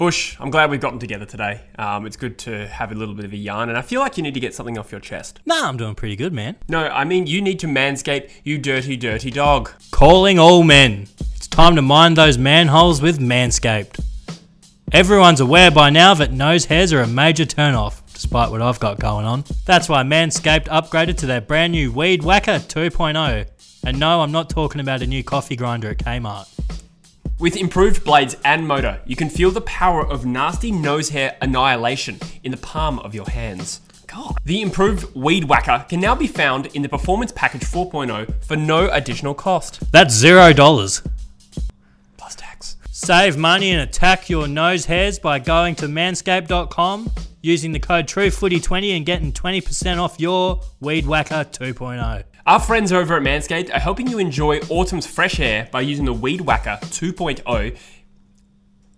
Bush, I'm glad we've gotten together today. Um, it's good to have a little bit of a yarn, and I feel like you need to get something off your chest. Nah, I'm doing pretty good, man. No, I mean, you need to manscape, you dirty, dirty dog. Calling all men. It's time to mind those manholes with Manscaped. Everyone's aware by now that nose hairs are a major turn-off, despite what I've got going on. That's why Manscaped upgraded to their brand new Weed Whacker 2.0. And no, I'm not talking about a new coffee grinder at Kmart. With improved blades and motor, you can feel the power of nasty nose hair annihilation in the palm of your hands. God. The improved Weed Whacker can now be found in the Performance Package 4.0 for no additional cost. That's zero dollars. Plus tax. Save money and attack your nose hairs by going to manscaped.com, using the code TrueFooty20 and getting 20% off your Weed Whacker 2.0. Our friends over at Manscaped are helping you enjoy autumn's fresh air by using the Weed Whacker 2.0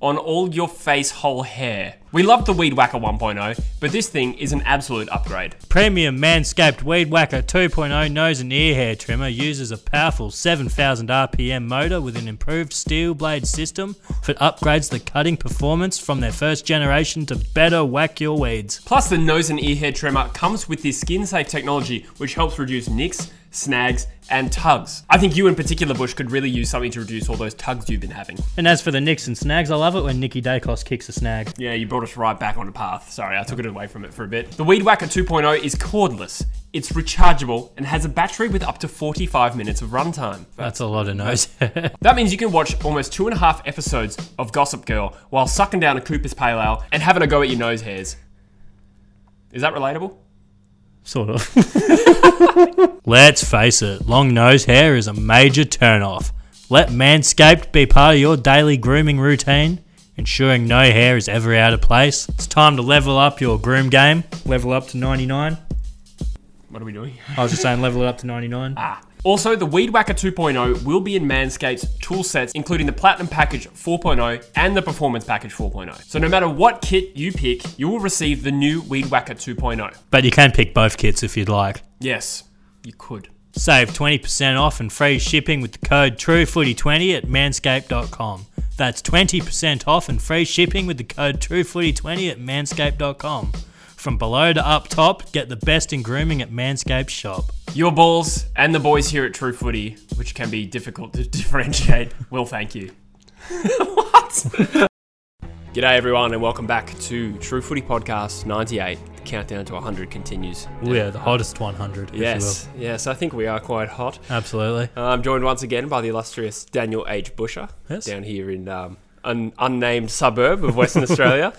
on all your face hole hair. We love the Weed Whacker 1.0, but this thing is an absolute upgrade. Premium Manscaped Weed Whacker 2.0 nose and ear hair trimmer uses a powerful 7000 RPM motor with an improved steel blade system that upgrades the cutting performance from their first generation to better whack your weeds. Plus, the nose and ear hair trimmer comes with this skin safe technology, which helps reduce nicks, snags, and tugs. I think you in particular, Bush, could really use something to reduce all those tugs you've been having. And as for the nicks and snags, I love it when Nicky Daicos kicks a snag. Yeah, you brought us right back on the path. Sorry, I took it away from it for a bit. The Weed Whacker 2.0 is cordless. It's rechargeable and has a battery with up to 45 minutes of runtime. That's a lot of nose. That means you can watch almost two and a half episodes of Gossip Girl while sucking down a Cooper's Pale Ale and having a go at your nose hairs. Is that relatable? Sort of. Let's face it, long nose hair is a major turn-off. Let Manscaped be part of your daily grooming routine, ensuring no hair is ever out of place. It's time to level up your groom game. Level up to 99. What are we doing? I was just saying level it up to 99. Ah. Also, the Weed Whacker 2.0 will be in Manscaped's tool sets, including the Platinum Package 4.0 and the Performance Package 4.0. So, no matter what kit you pick, you will receive the new Weed Whacker 2.0. But you can pick both kits if you'd like. Yes, you could. Save 20% off and free shipping with the code TrueFooty20 at manscaped.com. That's 20% off and free shipping with the code TrueFooty20 at manscaped.com. From below to up top, get the best in grooming at Manscaped shop. Your balls and the boys here at True Footy, which can be difficult to differentiate, will thank you. what? G'day, everyone, and welcome back to True Footy Podcast 98. The countdown to 100 continues. Oh yeah, the hottest 100. if you Yes, yes, I think we are quite hot. will. Absolutely. I'm joined once again by the illustrious Daniel H. Busher Yes. down here in um, an unnamed suburb of Western Australia.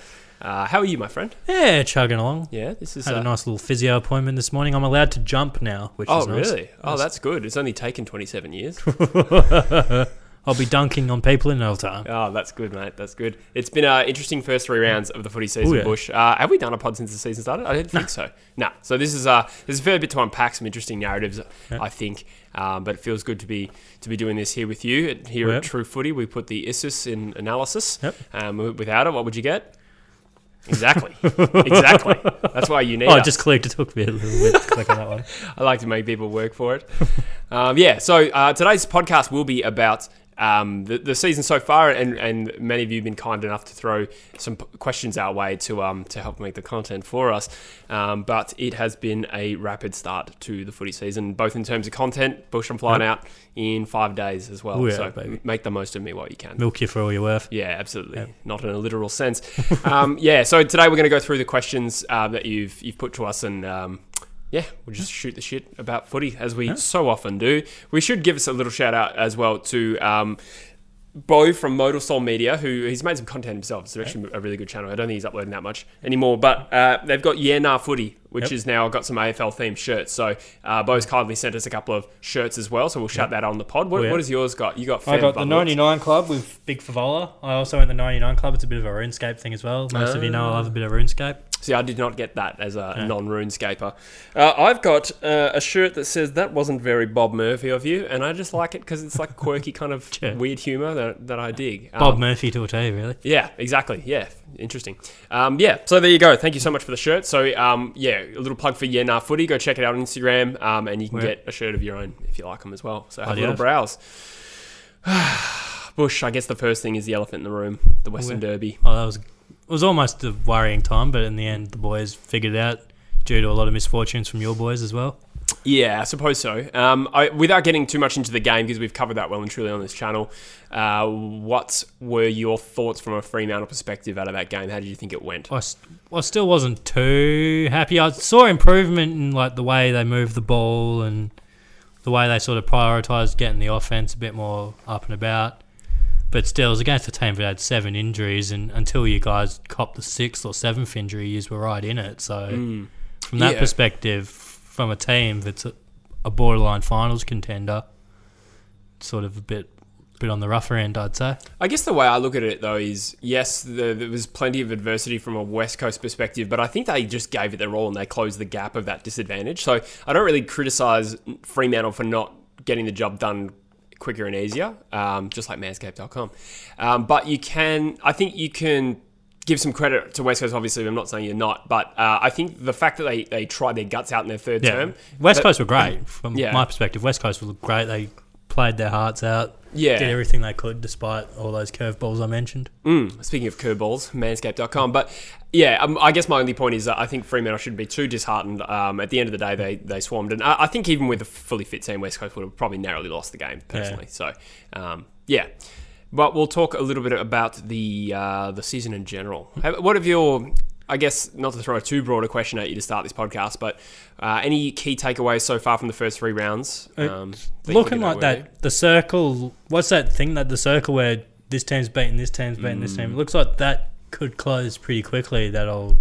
Uh, how are you, my friend? Yeah, chugging along. Yeah, this is. Had uh, a nice little physio appointment this morning. I'm allowed to jump now, which Oh, is nice. really? Oh, that's good. It's only taken 27 years. I'll be dunking on people in no time. Oh, that's good, mate. That's good. It's been an interesting first three rounds of the footy season, Ooh, yeah. Bush. Uh, have we done a pod since the season started? I didn't think so. No. So this is uh, there's a fair bit to unpack, some interesting narratives, I think. Um, but it feels good to be to be doing this here with you here Yep. at True Footy. We put the ISIS in analysis. Yep. Um, without it, what would you get? Exactly. exactly. That's why you need. Oh, it us. just clicked. It took me a little bit to click on that one. I like to make people work for it. um, yeah, so uh, today's podcast will be about um, the, the season so far, and, and many of you have been kind enough to throw some p- questions our way to um, to help make the content for us. Um, but it has been a rapid start to the footy season, both in terms of content. Bush, I'm flying out in five days as well, Oh, yeah, so baby. make the most of me while you can. Milk you for all you're worth. Yeah, absolutely. Not in a literal sense. um, yeah, so today we're going to go through the questions uh, that you've you've put to us, and um, yeah, we'll just shoot the shit about footy as we so often do. We should give us a little shout out as well to. Um, Bo from Modal Soul Media, who he's made some content himself. It's actually a really good channel. I don't think he's uploading that much anymore, but uh, they've got Yeah Nah Footy, which Yep. is now got some AFL themed shirts. So uh, Bo's kindly sent us a couple of shirts as well. So we'll shout that out on the pod. What, Oh, yeah. what has yours got? You got. I got the Bubble. 99 Club with Big Fevola. I also went the 99 Club. It's a bit of a RuneScape thing as well. Most of you know I love a bit of RuneScape. See, I did not get that as a non-RuneScaper. Uh, I've got uh, a shirt that says that wasn't very Bob Murphy of you, and I just like it because it's like quirky kind of Yeah. weird humor that, that I dig. Bob Um, Murphy to a T, really. Yeah, exactly. Yeah, interesting. Um, yeah, so there you go. Thank you so much for the shirt. So um, yeah, a little plug for Yeah Nah Footy. Go check it out on Instagram, um, and you can Yeah. get a shirt of your own if you like them as well. So have Bloody a little browse. Bush, I guess the first thing is the elephant in the room, the Western Okay. Derby. Oh, that was it was almost a worrying time, but in the end, the boys figured it out due to a lot of misfortunes from your boys as well. Yeah, I suppose so. Um, I, without getting too much into the game, because we've covered that well and truly on this channel, uh, what were your thoughts from a Fremantle perspective out of that game? How did you think it went? I I still wasn't too happy. I saw improvement in like the way they moved the ball and the way they sort of prioritised getting the offense a bit more up and about. But still, it was against a team that had seven injuries, and until you guys copped the sixth or seventh injury, you were right in it. So Mm. from that Yeah. perspective, from a team that's a, a borderline finals contender, sort of a bit bit on the rougher end, I'd say. I guess the way I look at it, though, is yes, the, there was plenty of adversity from a West Coast perspective, but I think they just gave it their all and they closed the gap of that disadvantage. So I don't really criticise Fremantle for not getting the job done quicker and easier, um, just like manscaped.com. Um, but you can, I think you can give some credit to West Coast, obviously. I'm not saying you're not, but uh, I think the fact that they, they tried their guts out in their third term. West that- Coast were great from Yeah. my perspective. West Coast were great. They played their hearts out. Yeah. did everything they could despite all those curveballs I mentioned. Mm, speaking of curveballs, manscaped.com. But yeah, um, I guess my only point is that I think Fremantle shouldn't be too disheartened. Um, at the end of the day, they, they swarmed. And I, I think even with a fully fit team, West Coast would have probably narrowly lost the game, personally. So, um, yeah. But we'll talk a little bit about the uh, the season in general. What have your, I guess, not to throw a too broad a question at you to start this podcast, but uh, any key takeaways so far from the first three rounds? Um, Looking like that, the circle. What's that thing that the circle where this team's beating this team's beating this Mm. team? It looks like that could close pretty quickly. That old.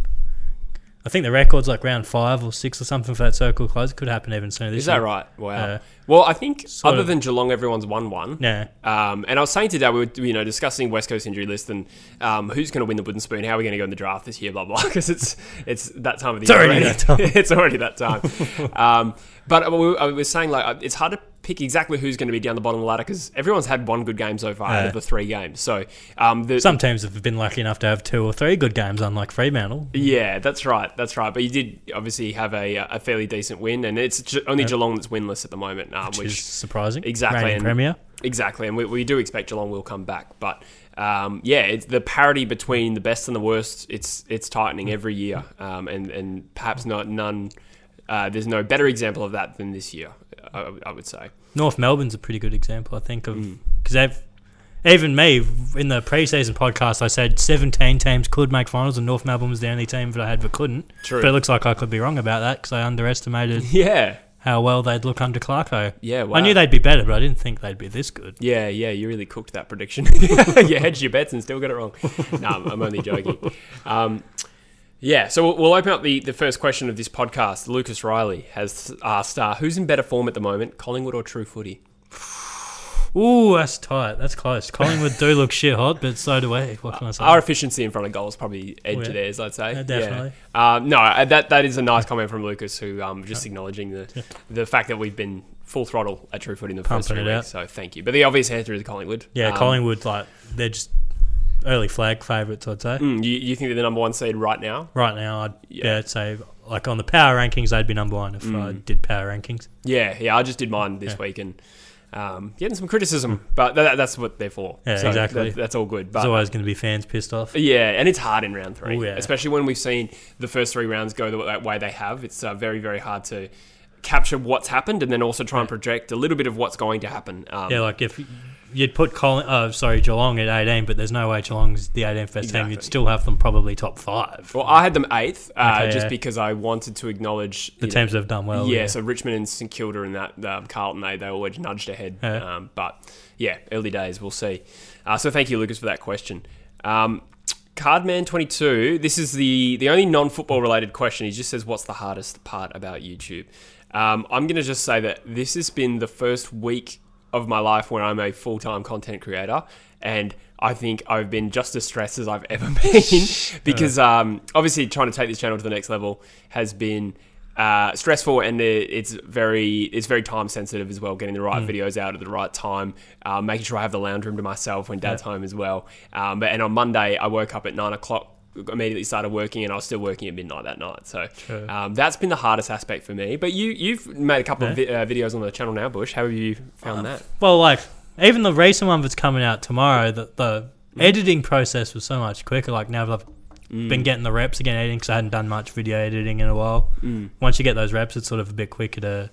I think the record's like round five or six or something for that circle close. It could happen even sooner. This Is that year. right? Wow. Uh, well, I think other of- than Geelong, everyone's won one. Yeah. Um, and I was saying today we were you know discussing West Coast injury list and um, who's going to win the wooden spoon, how are we going to go in the draft this year, blah blah. Because it's it's that time of the It's year already that time. it's already that time. um, but we- I was saying like uh, it's hard to pick exactly who's going to be down the bottom of the ladder because everyone's had one good game so far out of the three games. So um, the, Some teams have been lucky enough to have two or three good games, unlike Fremantle. yeah, that's right. That's right. But you did obviously have a, a fairly decent win, and it's only Geelong that's winless at the moment, um, Which, which is surprising. Exactly, Reigning and- Premier. Exactly, and we, we do expect Geelong will come back, but um, yeah, it's the parity between the best and the worst. It's it's tightening every year, um, and and perhaps not none. Uh, there's no better example of that than this year. I, I would say. North Melbourne's a pretty good example, I think, of Mm. because they've even me in the preseason podcast, I said 17 teams could make finals, and North Melbourne was the only team that I had that couldn't. True. But it looks like I could be wrong about that because I underestimated Yeah, how well they'd look under Clarko. yeah. Wow. I knew they'd be better, but I didn't think they'd be this good. Yeah, yeah, you really cooked that prediction. you hedged your bets and still got it wrong. no, I'm, I'm only joking. Um, yeah, so we'll, open up the, the first question of this podcast. Lucas Riley has asked, uh, who's in better form at the moment, Collingwood or True Footy? Ooh, that's tight. That's close. Collingwood do look shit hot, but so do we. What can I say? Our efficiency in front of goals probably edge Oh, yeah. of theirs, I'd say. Yeah, definitely. Yeah. Um, no, uh, that that is a nice comment from Lucas, who um, just acknowledging the the fact that we've been full throttle at True Footy in the first Pumping three it weeks. So thank you. But the obvious answer is Collingwood. yeah, Um, Collingwood, like, they're just early flag favourites, I'd say. mm, you, you think they're the number one seed right now? Right now, I'd Yeah. yeah. I'd say, like, on the power rankings, they'd be number one if I Mm. did power rankings. Yeah, yeah. I just did mine this Yeah. week and um, getting some criticism, but that, that's what they're for. Yeah, So exactly. that- that's all good. There's always going to be fans pissed off. Yeah, and it's hard in round three, Oh, yeah. especially when we've seen the first three rounds go the wa- way they have. It's uh, very, very hard to capture what's happened and then also try and project a little bit of what's going to happen. Um, Yeah, like if you'd put Colin, oh, sorry, Geelong at 18, but there's no way Geelong's the 18th best team. You'd still have them probably top five. well, I had them eighth uh, Okay, just yeah. because I wanted to acknowledge the you know, teams that have done well. yeah, so Richmond and St Kilda and that um, Carlton, they they always nudged ahead. Yeah. Um, but yeah, early days, we'll see. Uh, so thank you, Lucas, for that question. Um, Cardman twenty two. This is the the only non football related question. He just says, "What's the hardest part about YouTube?" Um, I'm gonna just say that this has been the first week of my life where I'm a full time content creator, and I think I've been just as stressed as I've ever been because um, obviously trying to take this channel to the next level has been uh, stressful and it's very it's very time sensitive as well. Getting the right videos out at the right time, uh, making sure I have the lounge room to myself when Dad's home as well. Um, but and on Monday I woke up at nine o'clock. Immediately started working, and I was still working at midnight that night. So um, that's been the hardest aspect for me. But you you've made a couple of vi- uh, videos on the channel now, Bush. How have you found that? Well, like even the recent one that's coming out tomorrow, the, the Mm. editing process was so much quicker. Like now that I've been getting the reps again editing because I hadn't done much video editing in a while. Mm. Once you get those reps, it's sort of a bit quicker to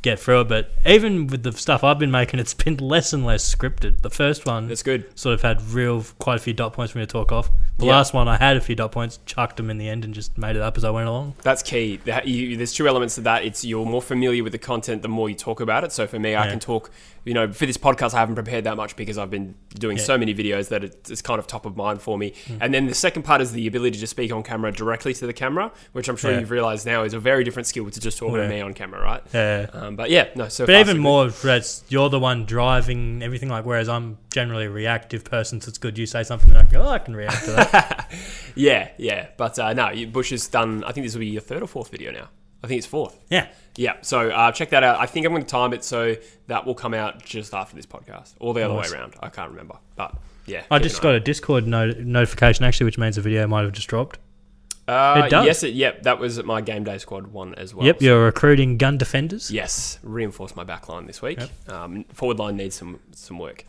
get through it. But even with the stuff I've been making, it's been less and less scripted. The first one That's good. sort of had real quite a few dot points for me to talk off. The Yeah. last one I had a few dot points, chucked them in the end, and just made it up as I went along. That's key. There's two elements to that. It's you're more familiar with the content the more you talk about it. So for me, I can talk. You know, for this podcast, I haven't prepared that much because I've been doing Yeah. so many videos that it's kind of top of mind for me. Hmm. And then the second part is the ability to speak on camera directly to the camera, which I'm sure Yeah. you've realised now is a very different skill to just talking Yeah. to me on camera, right? Yeah. Um, but yeah, no. So But even more, that's you're the one driving everything. Like, whereas I'm generally a reactive person, so it's good you say something and I can go, oh, I can react to that. Yeah, yeah. But uh, no, Bush has done. I think this will be your third or fourth video now. I think it's fourth. yeah, Yeah, so uh, check that out. I think I'm going to time it so that will come out just after this podcast, or the other Nice. way around. I can't remember, but yeah. I just got a Discord no- notification actually, which means the video might have just dropped. Uh, it does. Yes, it, yep. That was my game day squad one as well. yep, So- you're recruiting gun defenders. Yes, reinforce my back line this week. Um, forward line needs some some work.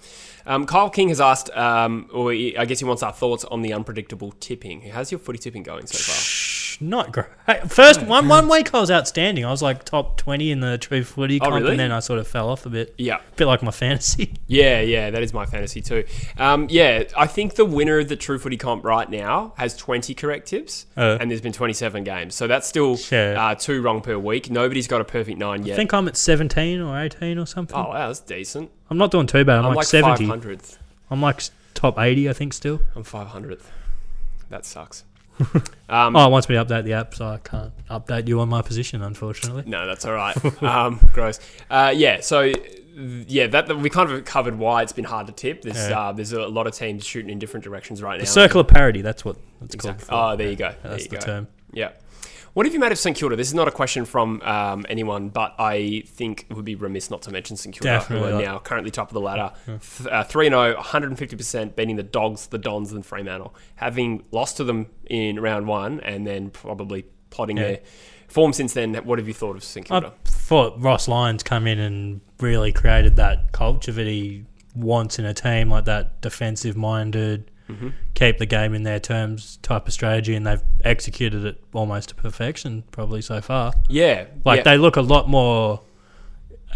Um, Kyle King has asked, um, or he- I guess he wants our thoughts on the unpredictable tipping. How's your footy tipping going so far? Not great. First one one week I was outstanding. I was like top twenty in the true footy Oh, comp, really? and then I sort of fell off a bit. Yeah, A bit like my fantasy. Yeah, yeah, that is my fantasy too. Um, yeah, I think the winner of the True Footy comp right now has 20 correct tips, Uh. and there's been 27 games. So that's still Sure. uh, two wrong per week. Nobody's got a perfect nine yet. I think I'm at seventeen or eighteen or something. oh, wow, that's decent. I'm not doing too bad. I'm, I'm like, like seventy. 500th. I'm like top eighty, I think still. I'm 500th. That sucks. um, Oh, it wants me to update the app, so I can't update you on my position, unfortunately. No, that's all right. um, gross. Uh, yeah, so yeah, that, that- we kind of covered why it's been hard to tip. There's Yeah. uh, there's a lot of teams shooting in different directions right now. The circle of parity, that's what it's Exactly. called. Oh, there you go. There That's you the go. term. Yeah. What have you made of St Kilda? This is not a question from um, anyone, but I think it would be remiss not to mention St Kilda, Definitely who are not. now currently top of the ladder. Uh, 3 0, 150%, beating the Dogs, the Dons, and Fremantle. Having lost to them in round one and then probably plotting Yeah. their form since then, what have you thought of St Kilda? I thought Ross Lyon's come in and really created that culture that he wants in a team, like that defensive minded, Mm-hmm. keep the game in their terms type of strategy, and they've executed it almost to perfection, probably so far. yeah. Like yeah. they look a lot more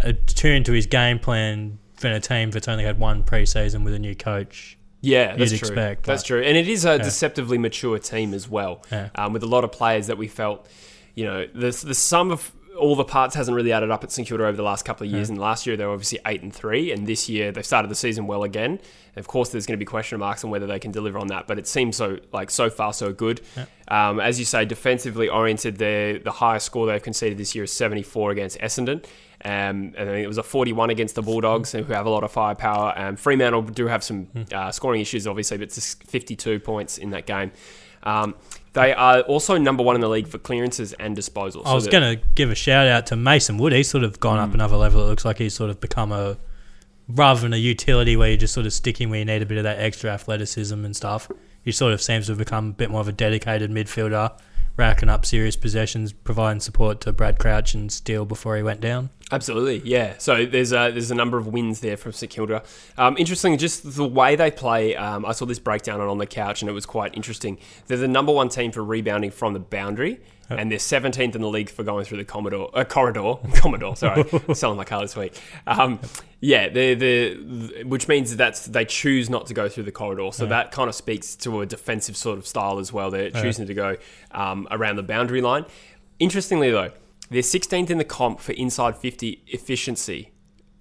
attuned to his game plan than a team that's only had one preseason with a new coach. Yeah, that's true. expect, that's true, and it is a deceptively mature team as well, Yeah. um, with a lot of players that we felt, you know, the the sum of all the parts hasn't really added up at St Kilda over the last couple of years. And last year they were obviously eight and three, and this year they've started the season well again. And of course, there's going to be question marks on whether they can deliver on that, but it seems so like so far so good. Um, as you say, defensively oriented, the the highest score they've conceded this year is 74 against Essendon. Um, and it was a 41 against the Bulldogs, who have a lot of firepower. Um, Fremantle do have some uh, scoring issues, obviously, but it's just 52 points in that game. Um, they are also number one in the league for clearances and disposals. I was going to give a shout out to Mason Wood. He's sort of gone Mm. up another level. It looks like he's sort of become a rather than a utility where you're just sort of sticking where you need a bit of that extra athleticism and stuff. He sort of seems to have become a bit more of a dedicated midfielder, racking up serious possessions, providing support to Brad Crouch and Steele before he went down. Absolutely, yeah. So there's a there's a number of wins there from St Kilda. Um, interesting, just the way they play. Um, I saw this breakdown on on the couch, and it was quite interesting. They're the number one team for rebounding from the boundary, and they're 17th in the league for going through the Commodore uh, corridor. Commodore, sorry, selling my car this week. Um, yeah, they the which means that's they choose not to go through the corridor. So that kind of speaks to a defensive sort of style as well. They're choosing to go um, around the boundary line. Interestingly, though, they're 16th in the comp for inside 50 efficiency.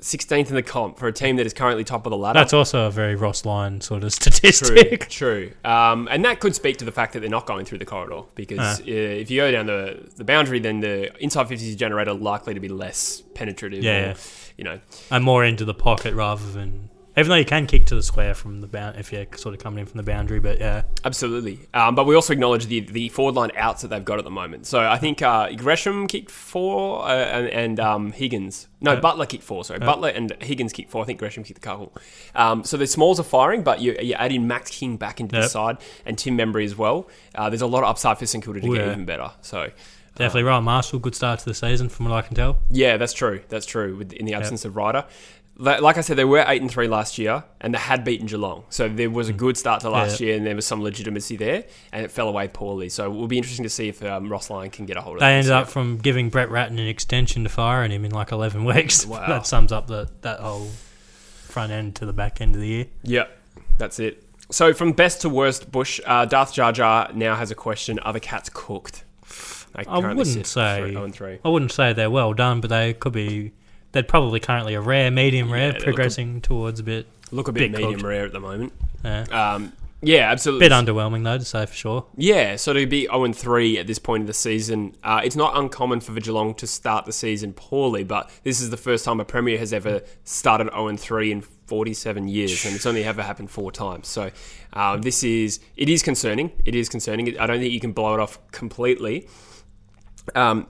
16th in the comp for a team that is currently top of the ladder. That's also a very Ross Lyon sort of true. statistic. True. Um, and that could speak to the fact that they're not going through the corridor because Ah. uh, if you go down the, the boundary, then the inside 50s generator are likely to be less penetrative. Yeah. Or, you know, and more into the pocket rather than. Even though you can kick to the square from the bound if you're sort of coming in from the boundary, but yeah, Absolutely. Um, but we also acknowledge the, the forward line outs that they've got at the moment. So I think uh, Gresham kicked four uh, and, and um, Higgins. No, Yeah. Butler kicked four. Sorry. Butler and Higgins kicked four. I think Gresham kicked a couple. Um, so the smalls are firing, but you, you add in Max King back into the side and Tim Membrey as well. Uh, there's a lot of upside for St Kilda to Oh, get yeah. even better. So. definitely Ryan Marshall, good start to the season from what I can tell. Yeah, that's true. That's true. With, in the absence of Ryder, like I said, they were eight and three last year, and they had beaten Geelong, so there was a good start to last Yeah. year, and there was some legitimacy there, and it fell away poorly. So it will be interesting to see if um, Ross Lyon can get a hold of. They ended up from giving Brett Ratten an extension to firing him in like 11 weeks. Wow. that sums up the that whole front end to the back end of the year. Yeah, that's it. So from best to worst, Bush, uh, Darth Jar Jar now has a question: Are the cats cooked? I wouldn't say- three- 0 and three. I wouldn't say they're well done, but they could be. They're probably currently a rare, medium Yeah, rare, look a- progressing towards a bit, Look a bit, bit medium cooked. rare at the moment. uh, Um, yeah, absolutely. bit underwhelming though, to say for sure. Yeah, so to be 0 and 3 at this point of the season, uh, it's not uncommon for Geelong to start the season poorly, but this is the first time a Premier has ever started 0 and 3 in 47 years, and it's only ever happened four times. So uh, this is, it is concerning. It is concerning. I don't think you can blow it off completely. Um,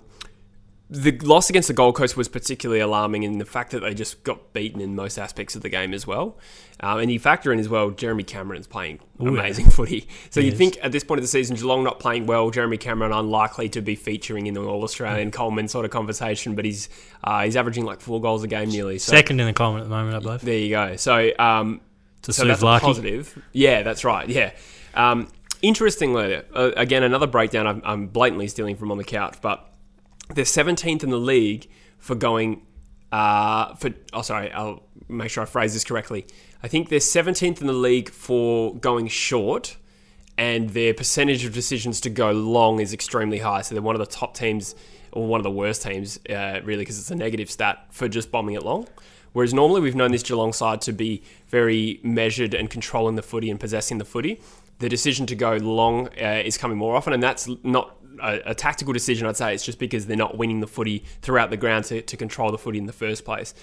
the loss against the Gold Coast was particularly alarming in the fact that they just got beaten in most aspects of the game as well. Um, and you factor in as well, Jeremy Cameron's playing Ooh, yeah. amazing footy. So He you is. think at this point of the season, Geelong not playing well, Jeremy Cameron unlikely to be featuring in the All Australian Coleman sort of conversation, but he's uh, he's averaging like four goals a game nearly. So Second in the Coleman at the moment, I believe. there you go. So um, To so that's a positive. Yeah, that's right. Yeah. Um, interestingly, uh, again, another breakdown. I'm, I'm blatantly stealing from on the couch, but they're 17th in the league for going. Uh, for oh, sorry, I'll make sure I phrase this correctly. I think they're 17th in the league for going short, and their percentage of decisions to go long is extremely high. So they're one of the top teams, or one of the worst teams, uh, really, because it's a negative stat for just bombing it long. Whereas normally we've known this Geelong side to be very measured and controlling the footy and possessing the footy. The decision to go long uh, is coming more often, and that's not a, a tactical decision, I'd say. It's just because they're not winning the footy throughout the ground to, to control the footy in the first place.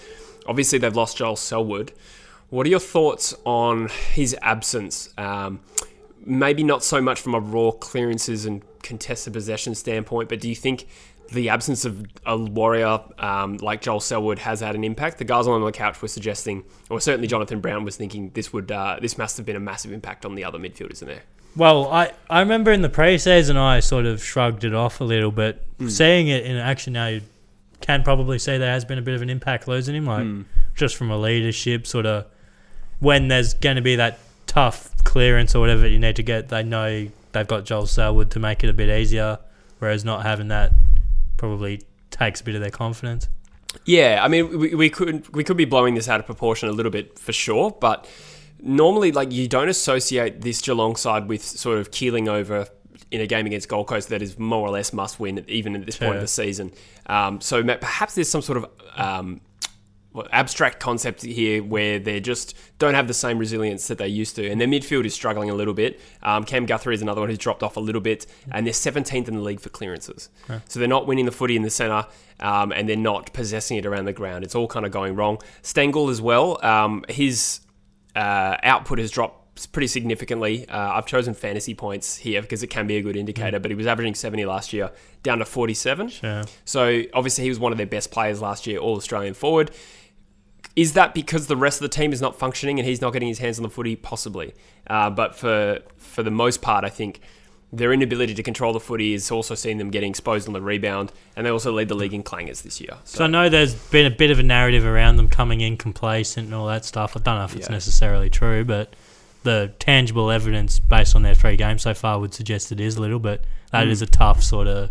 Obviously, they've lost Joel Selwood. What are your thoughts on his absence? Um, maybe not so much from a raw clearances and contested possession standpoint, but do you think the absence of a warrior um, like Joel Selwood has had an impact? The guys on the couch were suggesting, or certainly Jonathan Brown was thinking, this would uh, this must have been a massive impact on the other midfielders in there. Well, I, I remember in the pre-season I sort of shrugged it off a little, but Hmm. seeing it in action now, you can probably say there has been a bit of an impact losing him, like Hmm. just from a leadership sort of. When there's going to be that tough clearance or whatever you need to get, they know they've got Joel Selwood to make it a bit easier, whereas not having that probably takes a bit of their confidence. Yeah, I mean, we, we could we could be blowing this out of proportion a little bit for sure, but normally, like you don't associate this Geelong side with sort of keeling over in a game against Gold Coast that is more or less must win, even at this point of the season. Um, so ma- perhaps there's some sort of um, abstract concept here where they just don't have the same resilience that they used to, and their midfield is struggling a little bit. Um, Cam Guthrie is another one who's dropped off a little bit, and they're 17th in the league for clearances. So they're not winning the footy in the centre, um, and they're not possessing it around the ground. It's all kind of going wrong. Stengle as well. Um, his uh, output has dropped pretty significantly. Uh, I've chosen fantasy points here because it can be a good indicator, but he was averaging 70 last year, down to 47. Sure. So obviously he was one of their best players last year, all Australian forward. Is that because the rest of the team is not functioning and he's not getting his hands on the footy? Possibly, uh, but for for the most part, I think their inability to control the footy is also seeing them getting exposed on the rebound, and they also lead the league in clangers this year. So, So I know there's been a bit of a narrative around them coming in complacent and all that stuff. I don't know if it's Yeah. necessarily true, but the tangible evidence based on their three games so far would suggest it is a little. But that Mm. is a tough sort of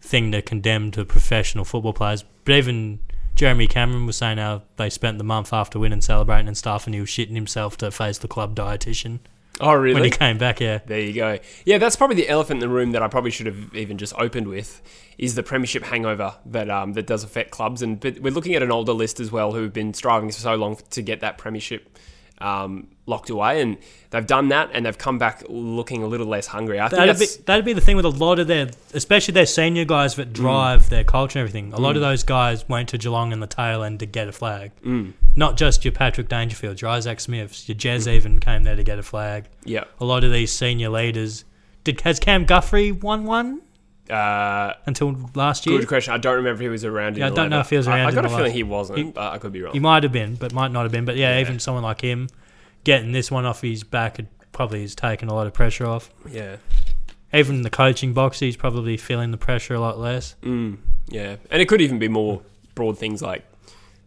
thing to condemn to professional football players. But even Jeremy Cameron was saying how they spent the month after winning celebrating and stuff, and he was shitting himself to face the club dietitian oh really? when he came back. Yeah, There you go. Yeah, that's probably the elephant in the room that I probably should have even just opened with is the premiership hangover that um, that does affect clubs, and but we're looking at an older list as well who've been striving for so long to get that premiership um, locked away, and they've done that, and they've come back looking a little less hungry. I think That'd be, that'd be the thing with a lot of their, especially their senior guys Mm. that drive their culture and everything. A lot of those guys went to Geelong in the tail end to get a flag. mm, Not just your Patrick Dangerfields, your Isaac Smiths, your Jez even came there to get a flag. yeah. A lot of these senior leaders. Did has Cam Guthrie won one Uh, until last year? good question. I don't remember if he was around. in Yeah, I don't know if he was around I, in got a feeling last- he wasn't. He- but I could be wrong. He might have been, but might not have been. But yeah, Yeah. even someone like him getting this one off his back probably has taken a lot of pressure off. yeah. Even the coaching box, he's probably feeling the pressure a lot less. Mm, yeah, and it could even be more broad things like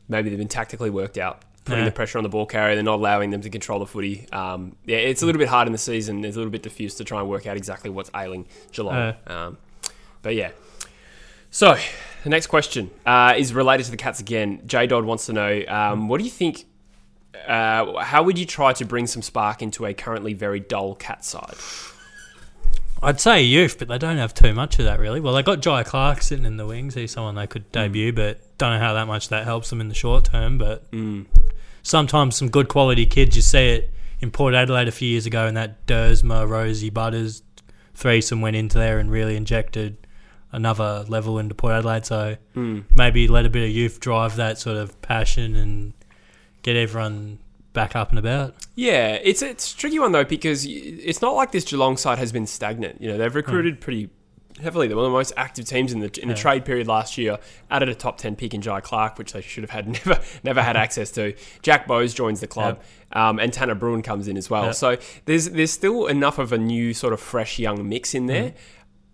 maybe they've been tactically worked out, putting Yeah. the pressure on the ball carrier. They're not allowing them to control the footy. Um, yeah, it's a little bit hard in the season. It's a little bit diffuse to try and work out exactly what's ailing Geelong. Um, but yeah. So the next question uh, is related to the Cats again. J Dodd wants to know um, what do you think? Uh, how would you try to bring some spark into a currently very dull cat side? I'd say youth, but they don't have too much of that really. Well, they got Jhye Clark sitting in the wings. He's someone they could debut, but don't know how that much that helps them in the short term. But sometimes some good quality kids, you see it in Port Adelaide a few years ago, and that Duursma, Rozee, Butters threesome went into there and really injected another level into Port Adelaide. So hmm. maybe let a bit of youth drive that sort of passion and get everyone back up and about. Yeah, it's it's a tricky one though because it's not like this Geelong side has been stagnant. You know, they've hmm. recruited pretty heavily. They're one of the most active teams in the in the Yeah. trade period last year. Added a top ten pick in Jhye Clark, which they should have had never never had access to. Jack Bowes joins the club, um, and Tanner Bruhn comes in as well. Yeah. So there's there's still enough of a new sort of fresh young mix in there. Hmm.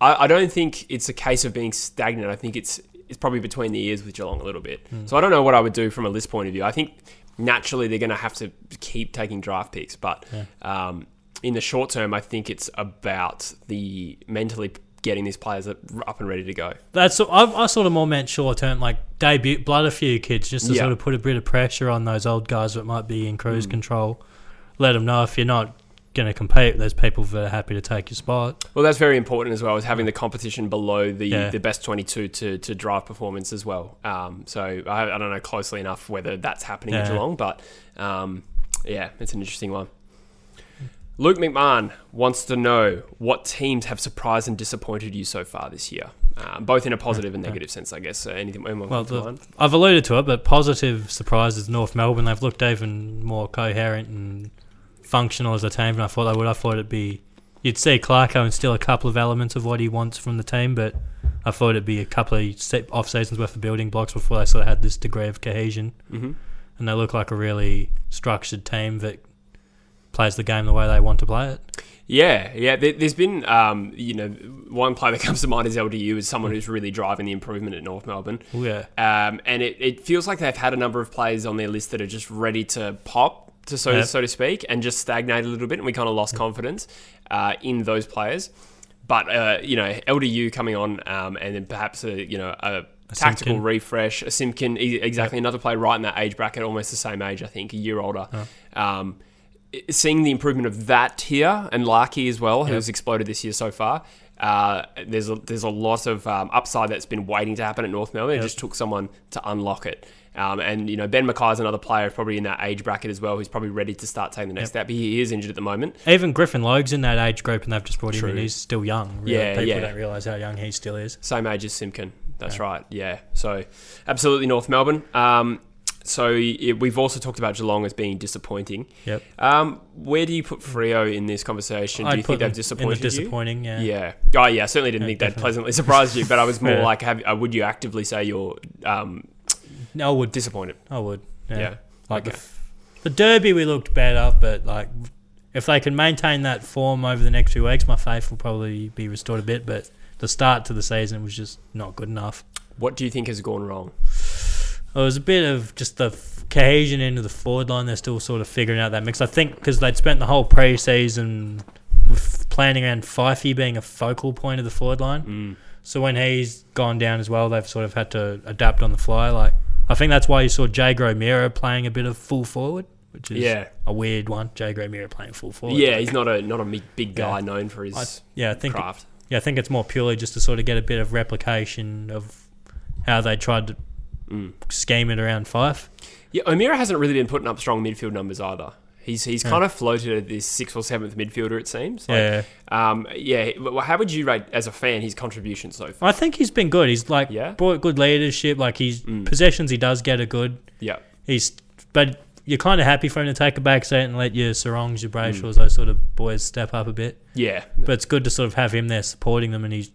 I, I don't think it's a case of being stagnant. I think it's it's probably between the ears with Geelong a little bit. So I don't know what I would do from a list point of view. I think naturally they're going to have to keep taking draft picks, but um, in the short term, I think it's about the mentally getting these players up and ready to go. That's I, I sort of more meant short term, like debut, blood a few kids, just to Yeah. sort of put a bit of pressure on those old guys that might be in Mm. cruise control. Let them know if you're not going to compete, there's people that are happy to take your spot. Well, that's very important as well as having the competition below the, Yeah. the best 22 to, to drive performance as well. Um, so I, I don't know closely enough whether that's happening in Yeah. Geelong, but um, yeah, it's an interesting one. Luke McMahon wants to know what teams have surprised and disappointed you so far this year, um, both in a positive and negative sense, I guess. So anything Well, the. I've alluded to it, but positive surprises North Melbourne. They've looked even more coherent and functional as a team than I thought they would. I thought it'd be you'd see Clarko and still a couple of elements of what he wants from the team, but I thought it'd be a couple of off seasons worth of building blocks before they sort of had this degree of cohesion. hmm and they look like a really structured team that plays the game the way they want to play it. Yeah, yeah. There, there's been, um, you know, one player that comes to mind is LDU, is someone who's really driving the improvement at North Melbourne. Oh yeah, Um, and it, it feels like they've had a number of players on their list that are just ready to pop, to so Yep. so to speak, and just stagnate a little bit, and we kind of lost confidence uh, in those players. But uh, you know, LDU coming on, um, and then perhaps a you know a, tactical Simpkin. refresh, a Simpkin, exactly another player right in that age bracket, almost the same age, I think, a year older. Um, seeing the improvement of that tier and Larkey as well, who's exploded this year so far. Uh, there's a, there's a lot of um, upside that's been waiting to happen at North Melbourne. It just took someone to unlock it. Um, and you know Ben McKay's another player probably in that age bracket as well, who's probably ready to start taking the next step. But he is injured at the moment. even Griffin Logue's in that age group, and they've just brought him in. He's still young. Really. Yeah, people yeah. don't realise how young he still is. Same age as Simpkin. That's right. Yeah. So absolutely North Melbourne. Um, so y- we've also talked about Geelong as being disappointing. Yep. Um, where do you put Freo in this conversation? Do I'd you think they've disappointed in the you? disappointing. Yeah. Yeah. Oh, yeah. I certainly didn't Yeah, think they'd pleasantly surprised you, but I was more Yeah. like, have, uh, would you actively say you're um, I would. disappointed? I would. Yeah. Yeah. Like Okay. the, f- the Derby, we looked better, but like if they can maintain that form over the next few weeks, my faith will probably be restored a bit. But the start to the season was just not good enough. What do you think has gone wrong? It was a bit of just the f- cohesion into the forward line. They're still sort of figuring out that mix. I think because they'd spent the whole pre-season with planning around Fyfey being a focal point of the forward line. Mm. So when he's gone down as well, they've sort of had to adapt on the fly. Like I think that's why you saw Jay Mira playing a bit of full forward, which is Yeah. a weird one. Jay Mira playing full forward. Yeah, he's not a not a big, big guy Yeah. known for his I, yeah, I think craft. yeah, I think it's more purely just to sort of get a bit of replication of how they tried to Mm. scheme it around Fyfe. Yeah, O'Meara hasn't really been putting up strong midfield numbers either. He's he's Yeah. kind of floated at this sixth or seventh midfielder, it seems. Like, yeah. Um, yeah. well, How would you rate as a fan his contribution so far? I think he's been good. He's like Yeah? brought good leadership. Like he's Mm. possessions he does get are good. Yeah. He's but you're kind of happy for him to take a back seat and let your Serongs, your Mm. Brayshaws, those sort of boys step up a bit. Yeah. But it's good to sort of have him there supporting them and he's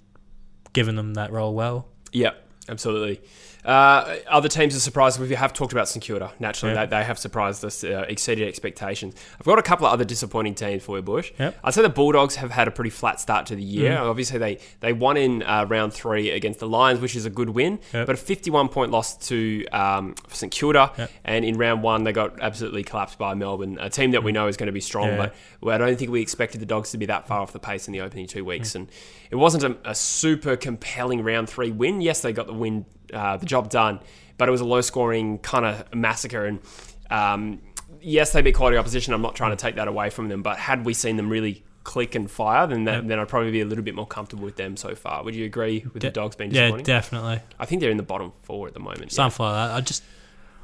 given them that role well. Yeah. Absolutely. Uh, other teams are surprised. We have talked about St Kilda. Naturally, Yeah. they, they have surprised us, uh, exceeded expectations. I've got a couple of other disappointing teams for you, Bush. Yep. Mm. I'd say the Bulldogs have had a pretty flat start to the year. Obviously, they they won in uh, round three against the Lions, which is a good win, Yep. but a 51 point loss to um, St Kilda. Yep. And in round one, they got absolutely collapsed by Melbourne, a team that we know is going to be strong, Mm. Yeah. but well, I don't think we expected the Dogs to be that far off the pace in the opening two Mm. weeks. And it wasn't a, a super compelling round three win. Yes, they got the win, uh, the job done, but it was a low scoring kind of massacre. And um, yes, they beat quality opposition. I'm not trying to take that away from them, but had we seen them really click and fire, then that, then I'd probably be a little bit more comfortable with them so far. Would you agree with the Dogs being Yeah, definitely. I think they're in the bottom four at the moment. yeah. Something like that. I just,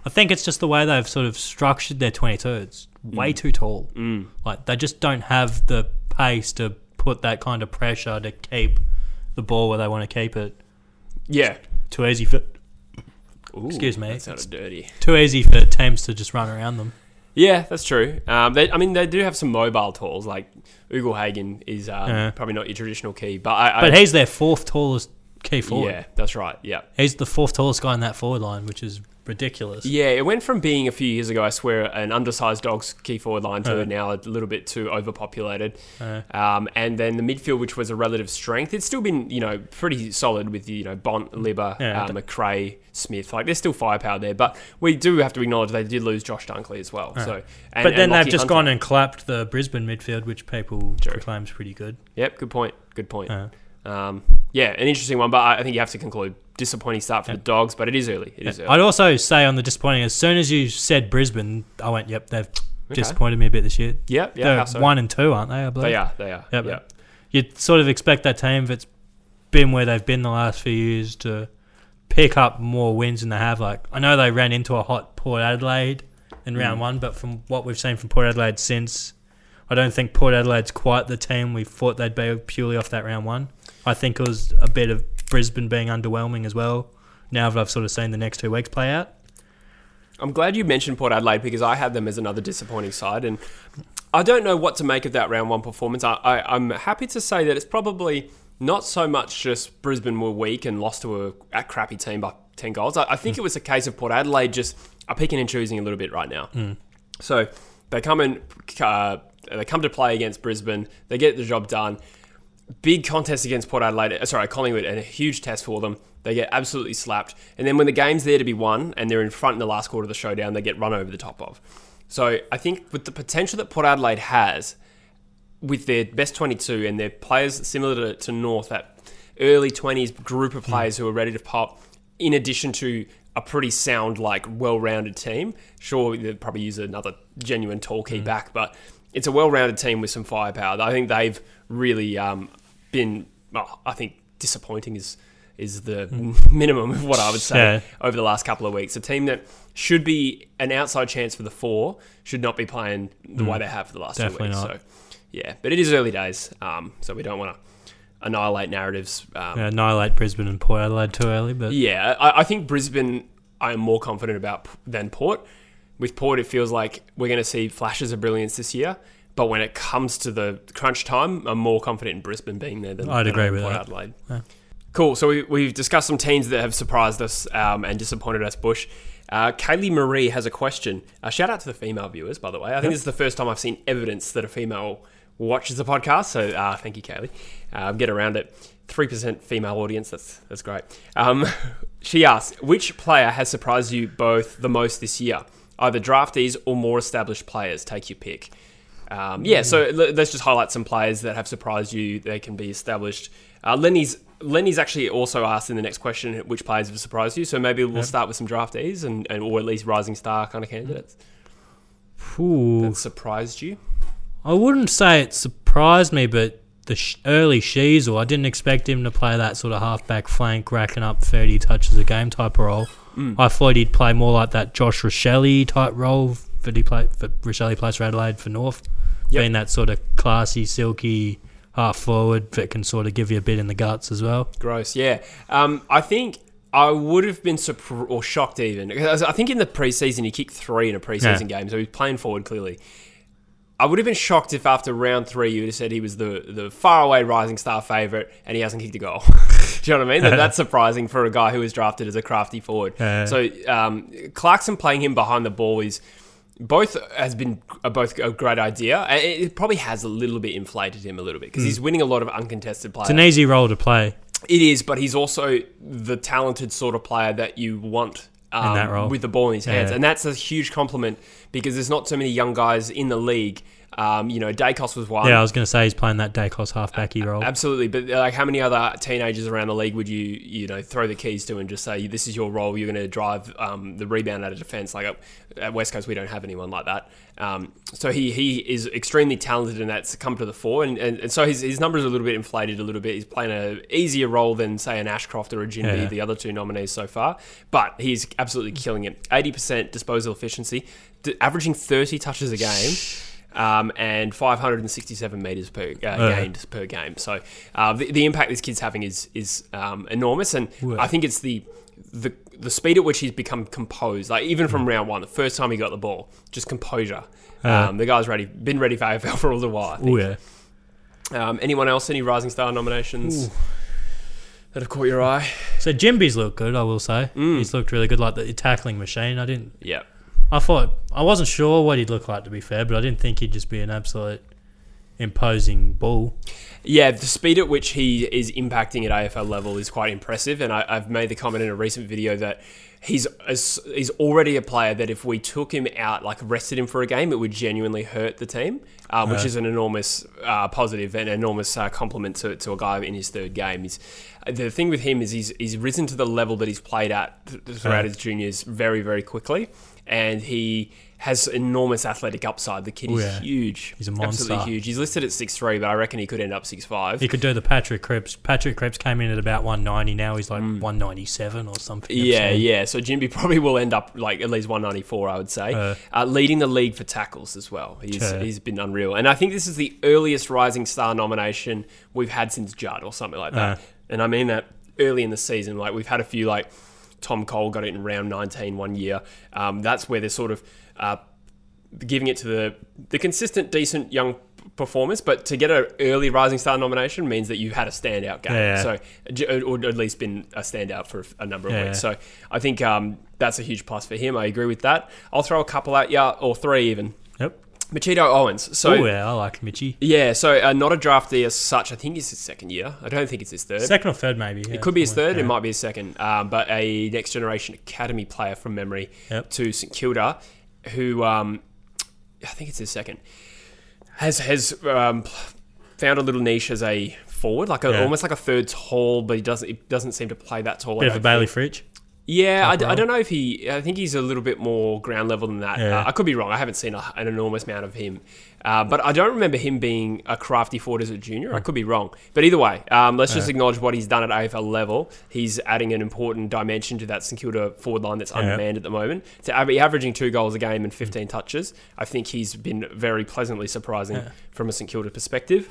I think it's just the way they've sort of structured their 22. It's way Mm. too tall. Mm. Like they just don't have the pace to put that kind of pressure to keep the ball where they want to keep it. Yeah. Too easy for Ooh, Excuse me. That sounded dirty. too easy for teams to just run around them. Yeah, that's true. Um, they, I mean, they do have some mobile tools. Like Ugle-Hagan is um, Yeah. probably not your traditional key, but I. I But he's their fourth tallest key forward. yeah, that's right. Yeah, He's the fourth tallest guy in that forward line, which is ridiculous. yeah. It went from being a few years ago, I swear, an undersized dogs key forward line to Uh. now a little bit too overpopulated. Uh. Um, and then the midfield, which was a relative strength, it's still been you know pretty solid with you know Bont, Libba, Yeah. uh, McRae, Smith. Like there's still firepower there, but we do have to acknowledge they did lose Josh Dunkley as well. So, and, but then they've just Hunter. gone and clapped the Brisbane midfield, which people True. proclaim is pretty good. Yep, good point. Good point. Uh, Um, yeah, an interesting one, but I think you have to conclude disappointing start for the Dogs, but it is early. It is early. I'd also say on the disappointing, as soon as you said Brisbane, I went, yep, they've disappointed me a bit this year. Yep, yeah, They're so? one and two, aren't they? I believe. They are. They are. Yep. Yeah. You'd sort of expect that team that's been where they've been the last few years to pick up more wins than they have. Like I know they ran into a hot Port Adelaide in round Mm. one, but from what we've seen from Port Adelaide since, I don't think Port Adelaide's quite the team we thought they'd be purely off that round one. I think it was a bit of Brisbane being underwhelming as well. Now that I've sort of seen the next two weeks play out. I'm glad you mentioned Port Adelaide because I had them as another disappointing side, and I don't know what to make of that round one performance. I, I, I'm happy to say that it's probably not so much just Brisbane were weak and lost to a, a crappy team by 10 goals. I, I think it was a case of Port Adelaide just are picking and choosing a little bit right now. So they come in, uh, they come to play against Brisbane, they get the job done. Big contest against Port Adelaide, uh, sorry, Collingwood, and a huge test for them. They get absolutely slapped. And then when the game's there to be won and they're in front in the last quarter of the showdown, they get run over the top of. So I think with the potential that Port Adelaide has, with their best 22 and their players similar to, to North, that early 20s group of players who are ready to pop, in addition to a pretty sound, like well rounded team. Sure, they'd probably use another genuine tall key back, but it's a well rounded team with some firepower. I think they've really um, been, well, I think disappointing is. Is the minimum of what I would say Yeah. over the last couple of weeks. A team that should be an outside chance for the four should not be playing the way they have for the last Definitely two weeks. not. So, yeah, but it is early days, um, so we don't want to annihilate narratives. Um, Yeah, annihilate Brisbane and Port Adelaide too early, but yeah, I, I think Brisbane I am more confident about p- than Port. With Port, it feels like we're going to see flashes of brilliance this year. But when it comes to the crunch time, I'm more confident in Brisbane being there than, I'd than agree with Port that. Adelaide. Yeah. Cool. So we, we've discussed some teams that have surprised us um, and disappointed us. Bush. Uh, Kaylee Marie has a question. Uh, shout out to the female viewers, by the way. I think this is the first time I've seen evidence that a female watches the podcast. So uh, thank you, Kaylee. Uh, get around it. Three percent female audience. That's that's great. Um, she asks, which player has surprised you both the most this year? Either draftees or more established players. Take your pick. Um, yeah, so l- let's just highlight some players that have surprised you. They can be established. Uh, Lenny's Lenny's actually also asked in the next question which players have surprised you. So maybe we'll start with some draftees and, and or at least rising star kind of candidates Ooh, that surprised you. I wouldn't say it surprised me, but the sh- early Sheezel, I didn't expect him to play that sort of halfback flank, racking up 30 touches a game type of role. I thought he'd play more like that Josh Rachele type role that he played for Rachele plays for Adelaide for North, Yep. being that sort of classy, silky half forward that can sort of give you a bit in the guts as well. Gross, yeah. Um, I think I would have been surprised or shocked even. I think in the preseason he kicked three in a preseason game, so he was playing forward clearly. I would have been shocked if after round three you would have said he was the the far away rising star favorite and he hasn't kicked a goal. Do you know what I mean? That, that's surprising for a guy who was drafted as a crafty forward. Yeah. So um, Clarkson playing him behind the ball is both has been a, both a great idea. It, probably has a little bit inflated him a little bit because he's winning a lot of uncontested players. It's an easy role to play. It is, but he's also the talented sort of player that you want um, that role. with the ball in his hands, Yeah. and that's a huge compliment because there's not so many young guys in the league. Um, you know, Daicos was one. Yeah, I was going to say he's playing that Daicos halfbacky role. Absolutely, but like, how many other teenagers around the league would you, you know, throw the keys to and just say, "This is your role. You're going to drive um, the rebound out of defence." Like at, West Coast, we don't have anyone like that. Um, so he he is extremely talented, and that's come to the fore. And, and, and so his, his numbers are a little bit inflated, a little bit. He's playing an easier role than say an Ashcroft or a Jinby, Yeah. the other two nominees so far. But he's absolutely killing it. Eighty percent disposal efficiency, d- averaging thirty touches a game um, and 567 meters per uh, gained per game. So uh, the, the impact this kid's having is is um, enormous, and I think it's the the the speed at which he's become composed. Like even from round one, the first time he got the ball, just composure. Um, the guy's ready, been ready for AFL for a little while. Oh yeah. Um, anyone else? Any Rising Star nominations that have caught your eye? So Ginbey's looked good, I will say. Mm. He's looked really good, like the tackling machine. I didn't. Yeah. I thought I wasn't sure what he'd look like to be fair, but I didn't think he'd just be an absolute imposing bull. Yeah, the speed at which he is impacting at AFL level is quite impressive, and I, I've made the comment in a recent video that he's he's already a player that if we took him out, like rested him for a game, it would genuinely hurt the team, um, which is an enormous uh, positive and enormous uh, compliment to, to a guy in his third game. He's the thing with him is he's he's risen to the level that he's played at th- throughout his juniors very very quickly, and he has enormous athletic upside. The kid is yeah. huge. He's a monster. Absolutely huge. He's listed at six three, but I reckon he could end up six five. He could do the Patrick Cripps. Patrick Cripps came in at about 190. Now he's like 197 or something. Mm. Yeah, yeah. So Ginbey probably will end up like at least 194, I would say, Uh. uh, leading the league for tackles as well. He's, Sure. he's been unreal, and I think this is the earliest Rising Star nomination we've had since Judd or something like that. Uh. And I mean that early in the season. Like we've had a few like Tom Cole got it in round 19 one year. Um, that's where they're sort of uh, giving it to the the consistent, decent young performers. But to get an early Rising Star nomination means that you've had a standout game. Yeah. So or at least been a standout for a number of Yeah. weeks. So I think um, that's a huge plus for him. I agree with that. I'll throw a couple at you, or three even. Mitchito Owens. So oh yeah, I like Mitchy. yeah, so uh, not a draftee as such. I think it's his second year. I don't think it's his third. Second or third, maybe. It could be his third. It might be his second. Um, but a next generation academy player from memory Yep. to St Kilda, who um, I think it's his second, has has um, found a little niche as a forward, like a, Yeah. almost like a third tall, but he doesn't he doesn't seem to play that tall. Bit of a Bailey. Fritsch. Yeah, I, d- I don't know if he. I think he's a little bit more ground level than that. Yeah. Uh, I could be wrong. I haven't seen a, an enormous amount of him, uh, but I don't remember him being a crafty forward as a junior. I could be wrong, but either way, um, let's just acknowledge what he's done at AFL level. He's adding an important dimension to that St Kilda forward line that's undermanned at the moment. To be averaging two goals a game and 15 touches, I think he's been very pleasantly surprising from a St Kilda perspective.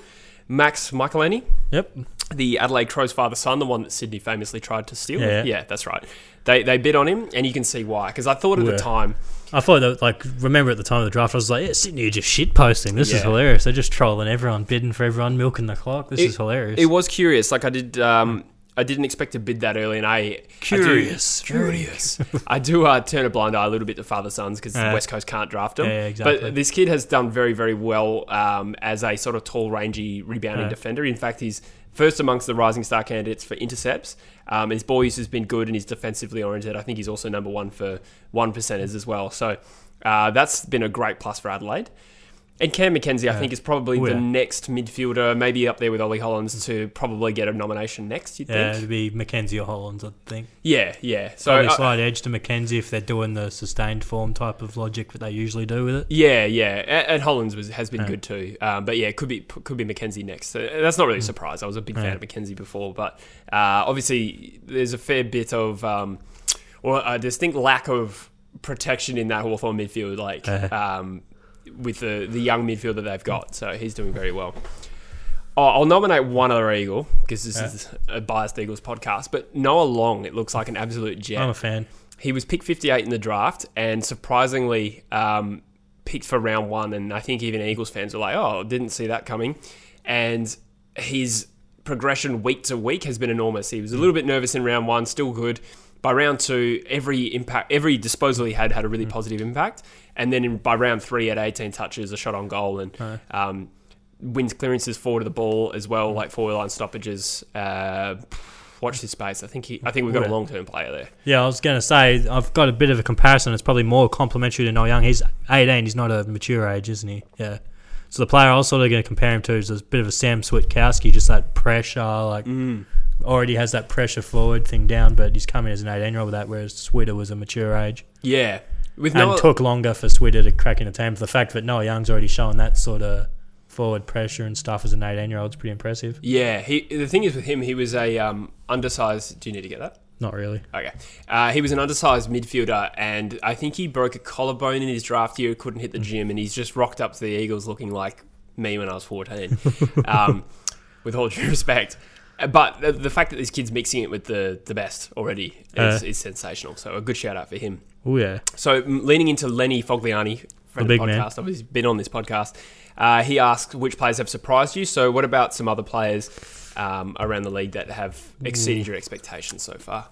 Max Michalanney, Yep. the Adelaide Crows father son, the one that Sydney famously tried to steal. Yeah. yeah that's right. They they bid on him, and you can see why. Because I thought at Yeah. the time, I thought that, like, remember at the time of the draft, I was like, yeah, Sydney are just shit posting. This is hilarious. They're just trolling everyone, bidding for everyone, milking the clock. This It- is hilarious. it was curious. Like I did, um, I didn't expect to bid that early, and I Curious. I do, curious. I do uh, turn a blind eye a little bit to father sons because Yeah. the West Coast can't draft them. Yeah, exactly. But this kid has done very very well um, as a sort of tall, rangy rebounding Yeah. defender. In fact, he's first amongst the rising star candidates for intercepts. Um, his ball use has been good, and he's defensively oriented. I think he's also number one for one percenters as well. So uh, that's been a great plus for Adelaide. And Cam Mackenzie, I think, is probably the next midfielder, maybe up there with Ollie Hollands, to probably get a nomination next. You'd think. yeah, think? it'd be Mackenzie or Hollands, I think. Yeah, yeah. So Probably uh, slight edge to Mackenzie if they're doing the sustained form type of logic that they usually do with it. yeah, yeah. And, and Hollands was, has been Yeah. good too. Um, but yeah, could be could be Mackenzie next. So that's not really a surprise. I was a big fan Yeah. of Mackenzie before, but uh, obviously there's a fair bit of um, or a distinct lack of protection in that Hawthorn midfield, like Yeah. um, with the the young midfield that they've got. So he's doing very well. Oh, I'll nominate one other Eagle because this Yeah. is a biased Eagles podcast. But Noah Long, it looks like an absolute jet. I'm a fan. He was picked 58 in the draft, and surprisingly, um, picked for round one, and I think even Eagles fans were like, "Oh, didn't see that coming." And his progression week to week has been enormous. He was a little bit nervous in round one, still good. By round two, every impact, every disposal he had had a really positive impact, and then in, by round three, at 18 touches, a shot on goal, and um, wins clearances forward of the ball as well, like forward line stoppages. Uh, watch this space. I think he, I think we've got a long term player there. Yeah, I was going to say I've got a bit of a comparison. It's probably more complimentary to Noah Long. He's 18. He's not a mature age, isn't he? Yeah. So the player I was sort of going to compare him to is a bit of a Sam Switkowski, just that pressure, like already has that pressure forward thing down, but he's coming as an 18 year old with that, whereas Switter was a mature age. Yeah, with And no, took longer for Switter to crack in the team. The fact that Noah Long's already shown that sort of forward pressure and stuff as an 18 year old is pretty impressive. yeah. He the thing is with him, he was a um, undersized. Do you need to get that? Not really. Okay. Uh, he was an undersized midfielder, and I think he broke a collarbone in his draft year, couldn't hit the gym, and he's just rocked up to the Eagles looking like me when I was 14, um, with all due respect. Uh, But the, the fact that this kid's mixing it with the, the best already is, Uh. is sensational. So a good shout out for him. Oh, yeah. So leaning into Lenny Fogliani, friend The of the big man. podcast, obviously been on this podcast. Uh, he asked which players have surprised you. So what about some other players um, around the league that have exceeded your expectations so far?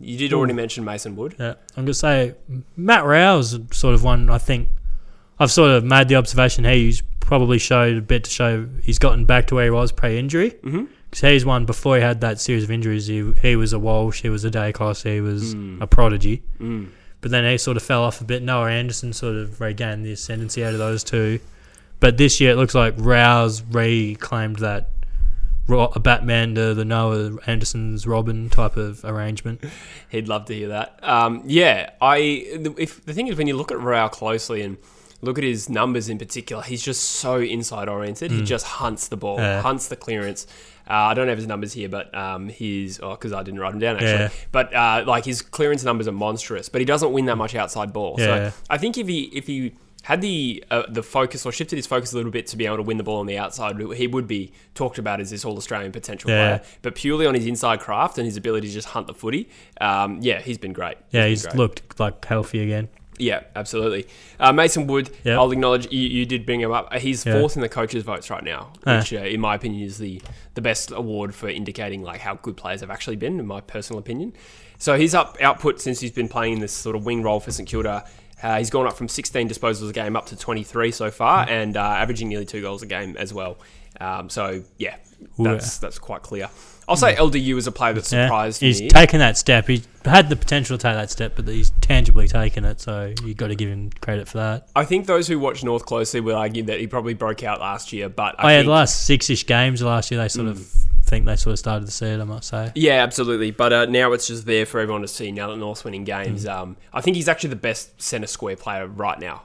You did already mention Mason Wood. Yeah, I'm gonna say Matt Rowell is sort of one. I think I've sort of made the observation he's probably showed a bit to show he's gotten back to where he was pre-injury. Mhm. Because he's one before he had that series of injuries. He he was a Walsh, he was a Daicos, he was Mm. a prodigy. Mm. But then he sort of fell off a bit. Noah Anderson sort of regained the ascendancy out of those two. But this year it looks like Rowell's reclaimed that a Batman to the Noah Anderson's Robin type of arrangement. He'd love to hear that. Um, yeah, I. the- If the thing is, when you look at Rao closely and look at his numbers in particular, he's just so inside oriented. He just hunts the ball, Yeah. hunts the clearance. Uh, I don't have his numbers here, but um, his oh, because I didn't write them down actually. Yeah. But uh, like his clearance numbers are monstrous, but he doesn't win that much outside ball. Yeah. So I think if he if he had the uh, the focus or shifted his focus a little bit to be able to win the ball on the outside, he would be talked about as this all Australian potential Yeah. player. But purely on his inside craft and his ability to just hunt the footy, um, yeah, he's been great. Yeah, been he's great. looked like healthy again. Yeah, absolutely. Uh, Mason Wood, Yep. I'll acknowledge you, you did bring him up. Uh, He's Yeah. fourth in the coaches' votes right now, Ah. which, uh, in my opinion, is the the best award for indicating like how good players have actually been, in my personal opinion. So his up output since he's been playing this sort of wing role for St Kilda. Uh, he's gone up from 16 disposals a game up to 23 so far, and uh, averaging nearly two goals a game as well. Um, so yeah, Ooh, that's that's quite clear. I'll say LDU is a player that Yeah, surprised he's me. taken that step. He had the potential to take that step, but he's tangibly taken it. So you've got to give him credit for that. I think those who watch North closely will argue that he probably broke out last year, but Oh I yeah, think, the last six-ish games last year, they sort of think they sort of started to see it. I must say. Yeah, absolutely. But uh, now it's just there for everyone to see. Now that North's winning Mm. games, um, I think he's actually the best centre square player right now.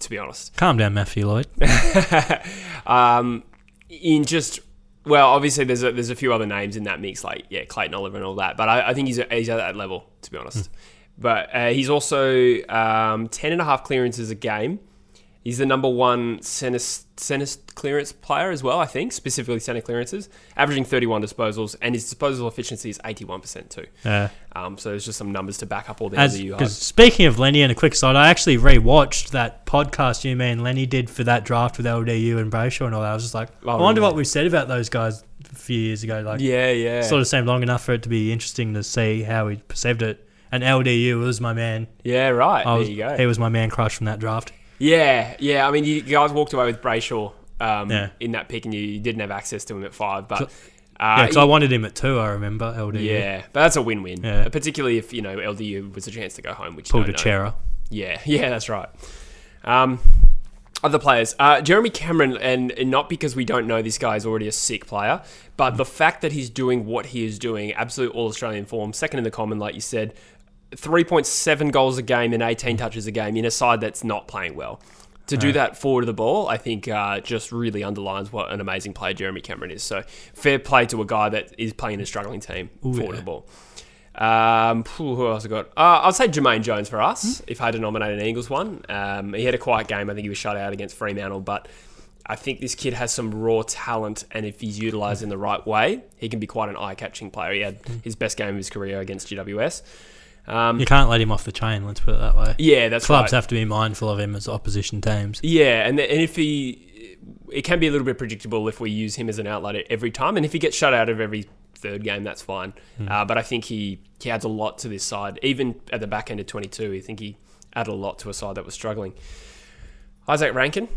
To be honest, Calm down, Matthew Lloyd. um, in just well, obviously there's a, there's a few other names in that mix, like yeah, Clayton Oliver and all that. But I, I think he's he's at that level. To be honest, Hmm. but uh, he's also um, ten and a half clearances a game. He's the number one centre, centre clearance player as well, I think, specifically centre clearances, averaging 31 disposals, and his disposal efficiency is 81% too. Yeah. Um, so there's just some numbers to back up all the As, other you cause speaking of Lenny, and a quick side, I actually rewatched that podcast you, me, and Lenny did for that draft with LDU and Brayshaw and all that. I was just like, Oh, I wonder really? what we said about those guys a few years ago. Like, Yeah, yeah. sort of seemed long enough for it to be interesting to see how he perceived it. And LDU was my man. yeah, right. Was, there you go. He was my man crush from that draft. Yeah, yeah. I mean, you guys walked away with Brayshaw um, Yeah. in that pick, and you, you didn't have access to him at five. But uh, Yeah, because I wanted him at two. I remember LDU. yeah, but that's a win-win. Yeah. particularly if you know LDU was a chance to go home, which pulled a chair. Yeah, yeah, that's right. Um, other players, uh, Jeremy Cameron, and, and not because we don't know this guy is already a sick player, but the fact that he's doing what he is doing, absolute all Australian form, second in the Coleman, like you said, 3.7 goals a game and 18 touches a game in a side that's not playing well. To do that forward of the ball, I think uh, just really underlines what an amazing player Jeremy Cameron is. So fair play to a guy that is playing a struggling team forward yeah. of the ball. Um, who else I got? Uh, I'll say Jermaine Jones for us, Hmm? if I had to nominate an Eagles one. Um, he had a quiet game. I think he was shut out against Fremantle, but I think this kid has some raw talent, and if he's utilised in the right way, he can be quite an eye-catching player. He had Hmm. his best game of his career against GWS. Um, You can't let him off the chain. Let's put it that way. yeah, that's Clubs right. have to be mindful of him as opposition teams. Yeah, and, and if he, it can be a little bit predictable if we use him as an outlet every time, and if he gets shut out of every third game, that's fine. Uh, but I think he he adds a lot to this side, even at the back end of 22. I think he added a lot to a side that was struggling. Izak Rankine,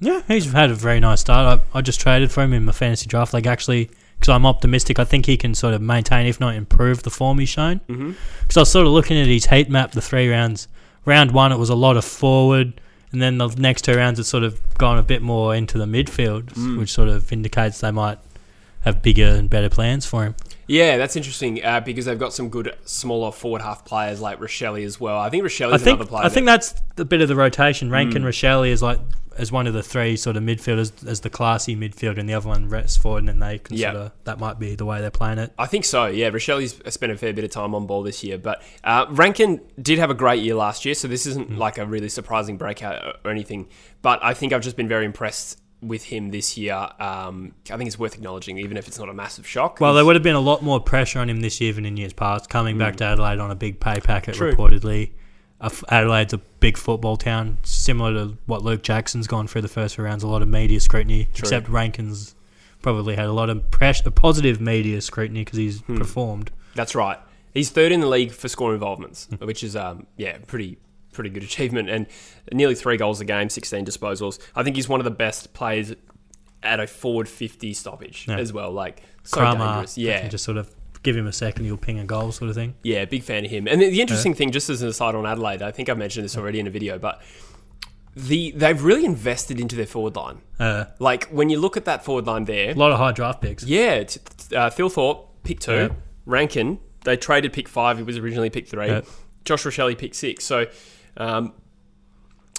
Yeah, he's had a very nice start. I, I just traded for him in my fantasy draft league actually because I'm optimistic. I think he can sort of maintain, if not improve, the form he's shown. Because mm-hmm. I was sort of looking at his heat map, the three rounds. Round one, it was a lot of forward, and then the next two rounds, it's sort of gone a bit more into the midfield, Mm. which sort of indicates they might have bigger and better plans for him. yeah, that's interesting uh, because they've got some good smaller forward half players like Rachele as well. I think Rachele I is think another player. I think that's the bit of the rotation. Rankine Mm. Rachele is like as one of the three sort of midfielders as the classy midfielder, and the other one rests forward, and then they can sort of that might be the way they're playing it. I think so. Yeah, Rachele's spent a fair bit of time on ball this year, but uh, Rankine did have a great year last year, so this isn't Mm. like a really surprising breakout or anything. But I think I've just been very impressed with him this year. Um, I think it's worth acknowledging, even if it's not a massive shock. Well, there would have been a lot more pressure on him this year than in years past. Coming back to Adelaide on a big pay packet, Mm. True. reportedly. Adelaide's a big football town, similar to what Luke Jackson's gone through the first few rounds. A lot of media scrutiny, True. except Rankine's probably had a lot of pressure, positive media scrutiny because he's Hmm. performed. That's right. He's third in the league for score involvements, which is um, yeah, pretty pretty good achievement, and nearly three goals a game, sixteen disposals. I think he's one of the best players at a forward fifty stoppage Yeah. as well. Like so Kramer, dangerous. Yeah, can just sort of give him a second, he'll ping a goal, sort of thing. Yeah, big fan of him. And the, the interesting thing, just as an aside on Adelaide, I think I mentioned this already in a video, but the they've really invested into their forward line. Uh, Like when you look at that forward line there, a lot of high draft picks. yeah, t- t- uh, Thilthorpe pick two, Yeah. Rankine they traded pick five. He was originally pick three. Yeah. Josh Rachele pick six. So. Um,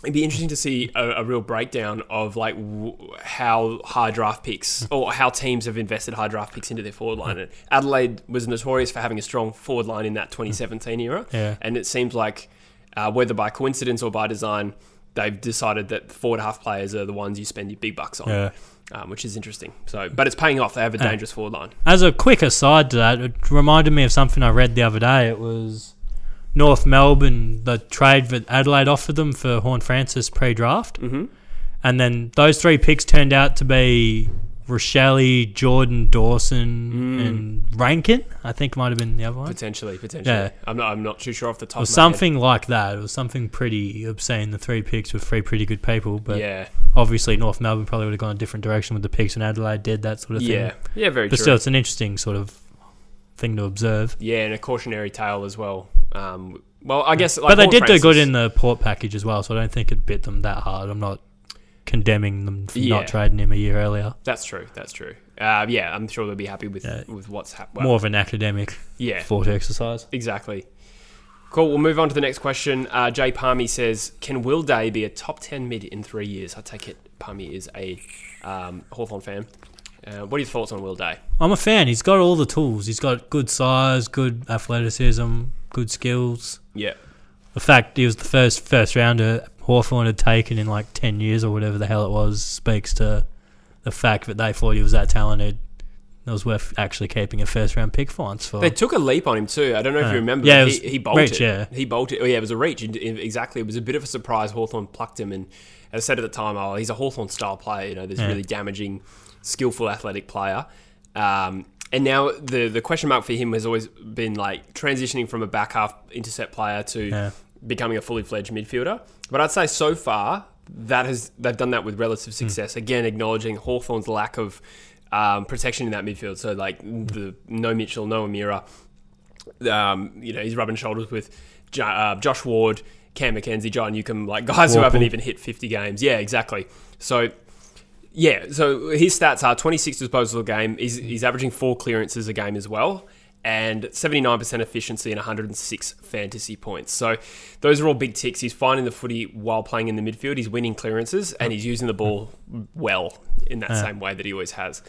It'd be interesting to see a, a real breakdown of like w- how high draft picks or how teams have invested high draft picks into their forward line. And Adelaide was notorious for having a strong forward line in that 2017 era, Yeah. and it seems like uh, whether by coincidence or by design, they've decided that forward half players are the ones you spend your big bucks on, Yeah. um, which is interesting. So, but it's paying off. They have a dangerous forward line. As a quick aside to that, it reminded me of something I read the other day. It was North Melbourne, the trade that Adelaide offered them for Horne-Francis pre draft. Mm-hmm. And then those three picks turned out to be Rachele, Jordan Dawson, Mm. and Rankine. I think might have been the other one. Potentially, potentially. Yeah. I'm not. I'm not too sure off the top. of my head. something like that. It was something pretty obscene. The three picks were three pretty good people, but yeah, obviously North Melbourne probably would have gone a different direction with the picks, and Adelaide did that sort of thing. yeah, yeah. Very but true. still, it's an interesting sort of thing to observe. yeah, and a cautionary tale as well. Um, well, I guess. Like but they did do good in the port package as well, so I don't think it bit them that hard. I'm not condemning them for Yeah. not trading him a year earlier. That's true. That's true. Uh, yeah, I'm sure they'll be happy with Yeah. with what's happening. More of an academic yeah, thought exercise. exactly. Cool. We'll move on to the next question. Uh, Jay Palmy says, "Can Will Day be a top ten mid in three years?" I take it Palmy is a um, Hawthorn fan. Uh, what are your thoughts on Will Day? I'm a fan. He's got all the tools. He's got good size, good athleticism, good skills. Yeah, The fact he was the first first rounder Hawthorn had taken in like ten years or whatever the hell it was speaks to the fact that they thought he was that talented. It was worth actually keeping a first round pick for once. For they took a leap on him too. I don't know if Uh, you remember. yeah, it he, was he bolted. reach, yeah. He bolted. Oh yeah, it was a reach. Exactly. It was a bit of a surprise. Hawthorn plucked him, and as I said at the time, oh, he's a Hawthorn style player. You know, this Yeah. really damaging, skillful, athletic player. Um, and now the the question mark for him has always been like transitioning from a back half intercept player to Yeah. becoming a fully fledged midfielder. But I'd say so far that has they've done that with relative Hmm. success. Again, acknowledging Hawthorn's lack of um, protection in that midfield. So like the no Mitchell, no O'Meara. Um, you know, he's rubbing shoulders with Jo- uh, Josh Ward, Cam Mackenzie, John Newcombe, like guys who haven't even hit 50 games. Yeah, exactly. So yeah, so his stats are 26 disposals a game. He's, he's averaging four clearances a game as well, and 79% efficiency and 106 fantasy points. So those are all big ticks. He's finding the footy while playing in the midfield. He's winning clearances, and he's using the ball well in that same way that he always has.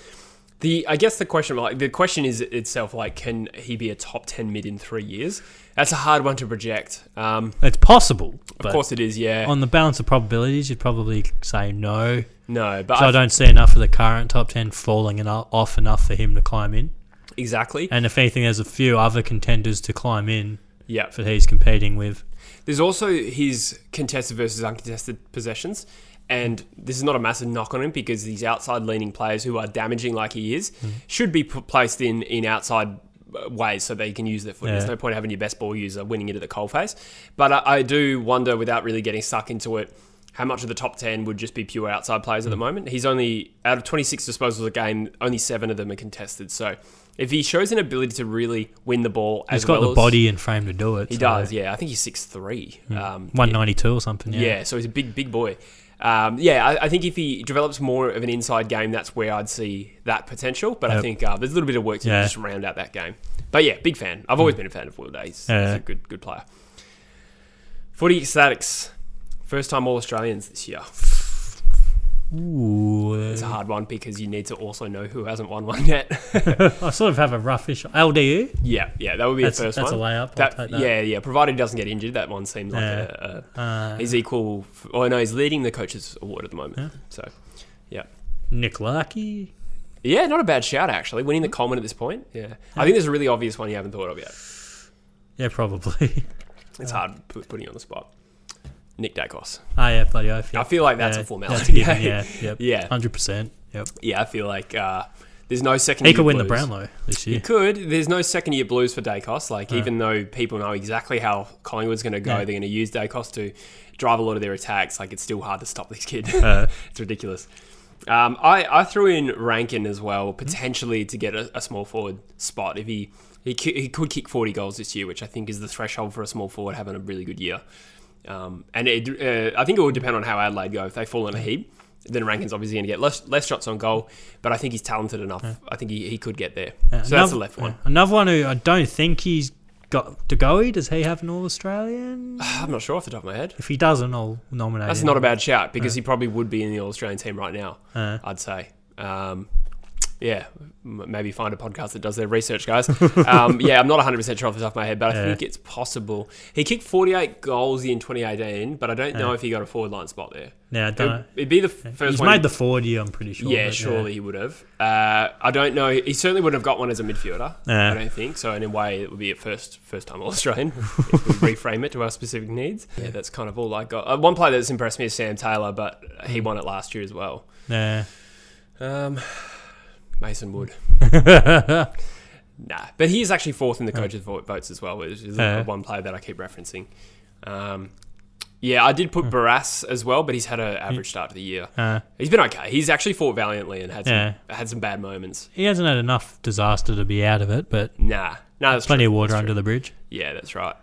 The I guess the question like the question is itself like can he be a top 10 mid in three years? That's a hard one to project. Um, it's possible. of course it is, yeah. on the balance of probabilities, you'd probably say no. no, but So I I don't see enough of the current top ten falling enough, off enough for him to climb in. exactly. And if anything, there's a few other contenders to climb in. Yeah. that he's competing with. There's also his contested versus uncontested possessions. And this is not a massive knock on him because these outside leaning players who are damaging like he is Hmm. should be put, placed in, in outside uh, ways so they can use their foot. There's no point having your best ball user winning into the coalface. But I, I do wonder, without really getting stuck into it, how much of the top 10 would just be pure outside players Hmm. at the moment. He's only, out of 26 disposals a game, only seven of them are contested. So if he shows an ability to really win the ball as He's got well the body and frame to do it. He so- does, yeah. I think he's six three. Um, 192 or something. Yeah. yeah, so he's a big, big boy. Um, yeah, I, I think if he develops more of an inside game, that's where I'd see that potential. But I think uh, there's a little bit of work to Yeah. just round out that game. But yeah, big fan. I've always been a fan of Will Day. He's, he's a good, good player. Footy statics. First time All Australians this year. Ooh, It's a hard one because you need to also know who hasn't won one yet. I sort of have a roughish LDU. yeah, yeah, that would be That's, the first that's one. That's a layup. That, that. Yeah, yeah. Provided he doesn't get injured, that one seems like Yeah. a, a Uh, He's equal. f- Oh no, he's leading the coaches award at the moment. So, yeah, Nick Larkey. yeah, not a bad shout actually. Winning the Coleman at this point. Yeah, I think there's a really obvious one you haven't thought of yet. Yeah, probably. It's hard putting you on the spot. Nick Daicos. oh yeah, bloody oath. I feel like that's yeah, a formality. A yeah, yep. yeah, hundred percent. Yep. yeah. I feel like uh, there's no second. He year could win the blues. Brownlow this year. He could. There's no second year blues for Daicos. Like, even though people know exactly how Collingwood's going to go, Yeah. they're going to use Daicos to drive a lot of their attacks. Like, it's still hard to stop this kid. Uh, it's ridiculous. Um, I, I threw in Rankine as well, potentially to get a, a small forward spot. If he, he he could kick 40 goals this year, which I think is the threshold for a small forward having a really good year. Um, and it, uh, I think it would depend on how Adelaide go. If they fall in a heap, then Rankine's obviously going to get less, less shots on goal. But I think he's talented enough. I think he, he could get there. yeah. so that's Another- the left one. yeah. Another one who I don't think he's got De Goey. Does he have an All Australian? I'm not sure off the top of my head. If he doesn't, I'll nominate That's him. not a bad shout because he probably would be in the All Australian team right now. I'd say. Um, yeah, maybe find a podcast that does their research, guys. Um, yeah, I'm not 100% sure off the top of my head, but I Yeah. think it's possible. He kicked 48 goals in 2018, but I don't know Yeah. if he got a forward line spot there. yeah, I don't. It'd, it'd be the f- first He's one. made the 40, I'm pretty sure. yeah, surely he would have. Uh, I don't know. He certainly wouldn't have got one as a midfielder. Yeah. I don't think so. In a way, it would be a first first time All Australian if we reframe it to our specific needs. Yeah, that's kind of all I got. Uh, one player that's impressed me is Sam Taylor, but he won it last year as well. Yeah. Um, Mason Wood. Nah, but he is actually fourth in the coaches' vo- votes as well, which is Yeah. one player that I keep referencing. Um, yeah, I did put Barrass as well, but he's had an average start to the year. Uh, He's been okay. He's actually fought valiantly and had some, Yeah. had some bad moments. he hasn't had enough disaster to be out of it, but Nah, no, that's plenty true. of water That's under true. the bridge. Yeah, that's right.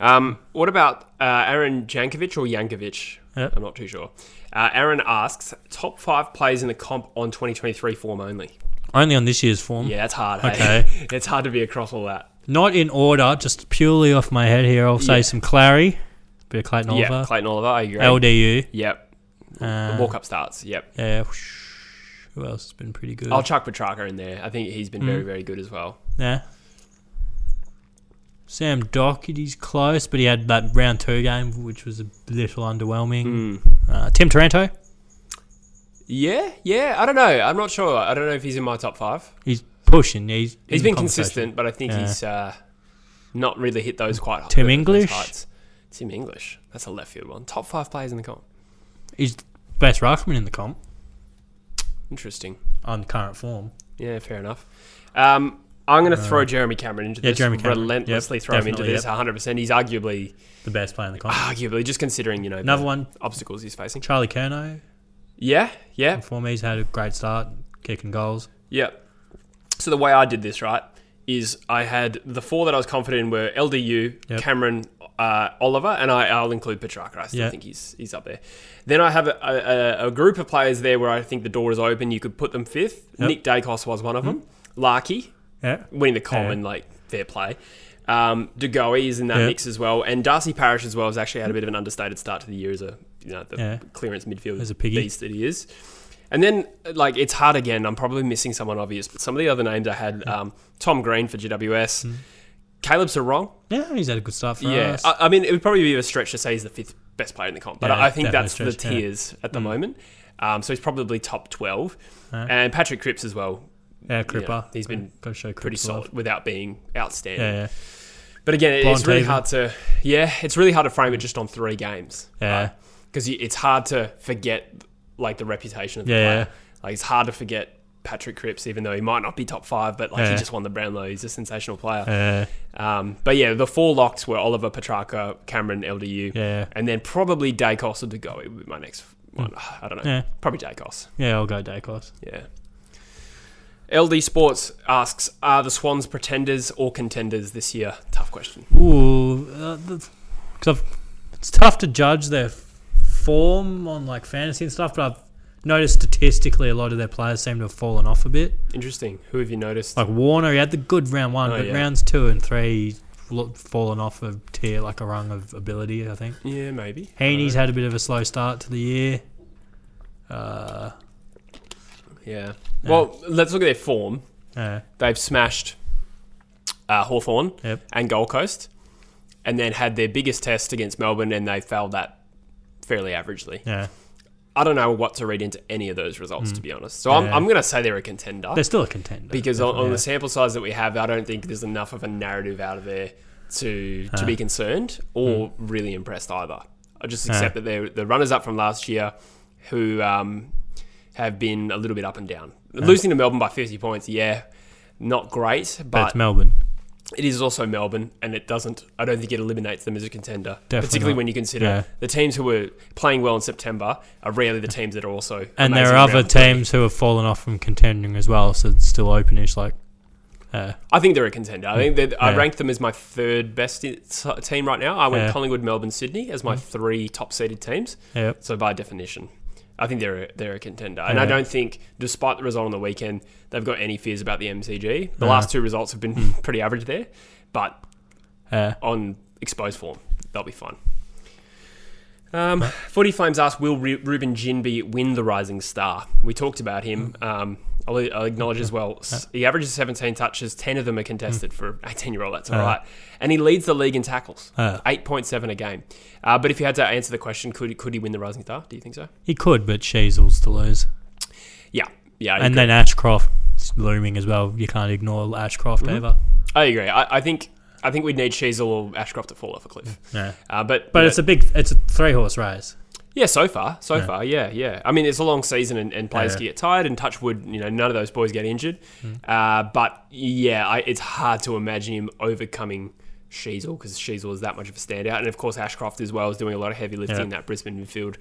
Um, what about uh, Aaron Jankovic or Yankovic? Yep. I'm not too sure. Uh, Aaron asks top five players in the comp on 2023 form only. Only on this year's form. Yeah, that's hard. Okay. Hey? it's hard to be across all that. Not in order, just purely off my head here. I'll say Yeah. some Clary, bit of Clayton Oliver. Yeah, Clayton Oliver. I agree. LDU. Yep. Uh, Walk up starts. Yep. Yeah. Who else has been pretty good? I'll chuck Petracca in there. I think he's been very, very good as well. yeah. Sam Docherty's close, but he had that round two game, which was a little underwhelming. Mm. Uh, Tim Taranto, Yeah, yeah. I don't know. I'm not sure. I don't know if he's in my top five. he's pushing. He's He's been consistent, but I think Yeah. he's uh, not really hit those quite. Hard. Tim English? Tim English. That's a left field one. Top five players in the comp. He's best ruckman in the comp Interesting. on current form. Yeah, fair enough. Um, I'm going to throw Jeremy Cameron into yeah, this. Jeremy Cameron. Relentlessly Yep, throw him into this. 100. percent He's arguably, The best player in the comp. arguably, just considering you know Another the one, obstacles he's facing. Charlie Curnow. Yeah, yeah, For me, he's had a great start, kicking goals. Yep. So the way I did this right is I had the four that I was confident in were LDU, Yep. Cameron, uh, Oliver, and I, I'll include Petracca. I still Yeah. think he's he's up there. Then I have a, a, a group of players there where I think the door is open. You could put them fifth. Yep. Nick Daicos was one of them. Larkey, Yeah. winning the Coleman, like fair play. Um, De Goey is in that Yeah. mix as well, and Darcy Parish as well has actually had a bit of an understated start to the year as a you know the Yeah. clearance midfield As a piggy. beast that he is. And then like it's hard again. I'm probably missing someone obvious, but some of the other names I had um, Tom Green for GWS, Mm. Caleb Serong. Yeah, he's had a good start for Yeah, us. I, I mean it would probably be a stretch to say he's the fifth best player in the comp, but Yeah, I I think that's the stretch, yeah. tiers at the moment. Um, so he's probably top twelve, Yeah. and Patrick Cripps as well. Yeah, you know, he's been Got to show pretty Cripps love. solid without being outstanding. Yeah, yeah. But again, it- it's really hard to yeah, it's really hard to frame it just on three games. Yeah. because it's hard to forget like the reputation of the Yeah, player. yeah. Like it's hard to forget Patrick Cripps, even though he might not be top five, but like he just won the Brownlow. He's a sensational player. Uh, Um, but yeah, the four locks were Oliver Petracca, Cameron, LDU, yeah. and then probably Daicos or go be my next one. I don't know. Yeah. Probably Daicos. Yeah, I'll go Daicos. Yeah. LD Sports asks, are the Swans pretenders or contenders this year? Tough question. Ooh, uh, because it's tough to judge their form on like fantasy and stuff, but I've noticed statistically a lot of their players seem to have fallen off a bit. Interesting. Who have you noticed? Like Warner, he had the good round one, Oh, but yeah. rounds two and three, fallen off a tier, like a rung of ability, I think. yeah, maybe. Heeney's had a bit of a slow start to the year. Uh, Yeah. Well, let's look at their form. uh, They've smashed uh, Hawthorn Yep. and Gold Coast, and then had their biggest test against Melbourne, and they failed that fairly averagely. yeah. I don't know what to read into any of those results, to be honest. So I'm, Hmm. Yeah. I'm going to say they're a contender They're still a contender. because on, on the sample size that we have, I don't think there's enough of a narrative out of there to to be concerned or really impressed either. I just accept that they're the runners up from last year, who um, have been a little bit up and down. Losing to Melbourne by 50 points, yeah, not great, but but it's Melbourne. it is also Melbourne, and it doesn't. I don't think it eliminates them as a contender, Definitely particularly not. when you consider Yeah. the teams who were playing well in September are rarely the teams that are also. And there are other teams who have fallen off from contending as well, so it's still openish. Like, uh, I think they're a contender. I think that I Yeah. ranked them as my third best team right now. I went Yeah. Mm. Collingwood, Melbourne, Sydney as my three top seeded teams. yeah, So by definition, I think they're a, they're a contender, and I don't think, despite the result on the weekend, they've got any fears about the MCG. The No. last two results have been pretty average there, but uh, on exposed form, they'll be fine. Um, Footy Flames asked, will Ru- Reuben Ginbey win the Rising Star? We talked about him. Um, I'll, I'll acknowledge as well. He averages 17 touches, 10 of them are contested for 18 year old. That's all Uh. right. And he leads the league in tackles, Uh. 8.7 a game. Uh, but if you had to answer the question, could, could he win the Rising Star? Do you think so? he could, but Sheezel's to lose. Yeah. Yeah. And agree. then Ashcroft's looming as well. You can't ignore Ashcroft Mm-hmm. either. I agree. I, I think I think we'd need Sheezel or Ashcroft to fall off a cliff. Yeah. Uh, but But it's a big, it's a three horse race. Yeah, so far, so Yeah. far, yeah, yeah. I mean, it's a long season, and, and players Yeah. can get tired. And Touchwood, you know, none of those boys get injured. Mm. Uh, but yeah, I, it's hard to imagine him overcoming Sheezel because Sheezel is that much of a standout, and of course Ashcroft as well is doing a lot of heavy lifting Yeah. in that Brisbane midfield.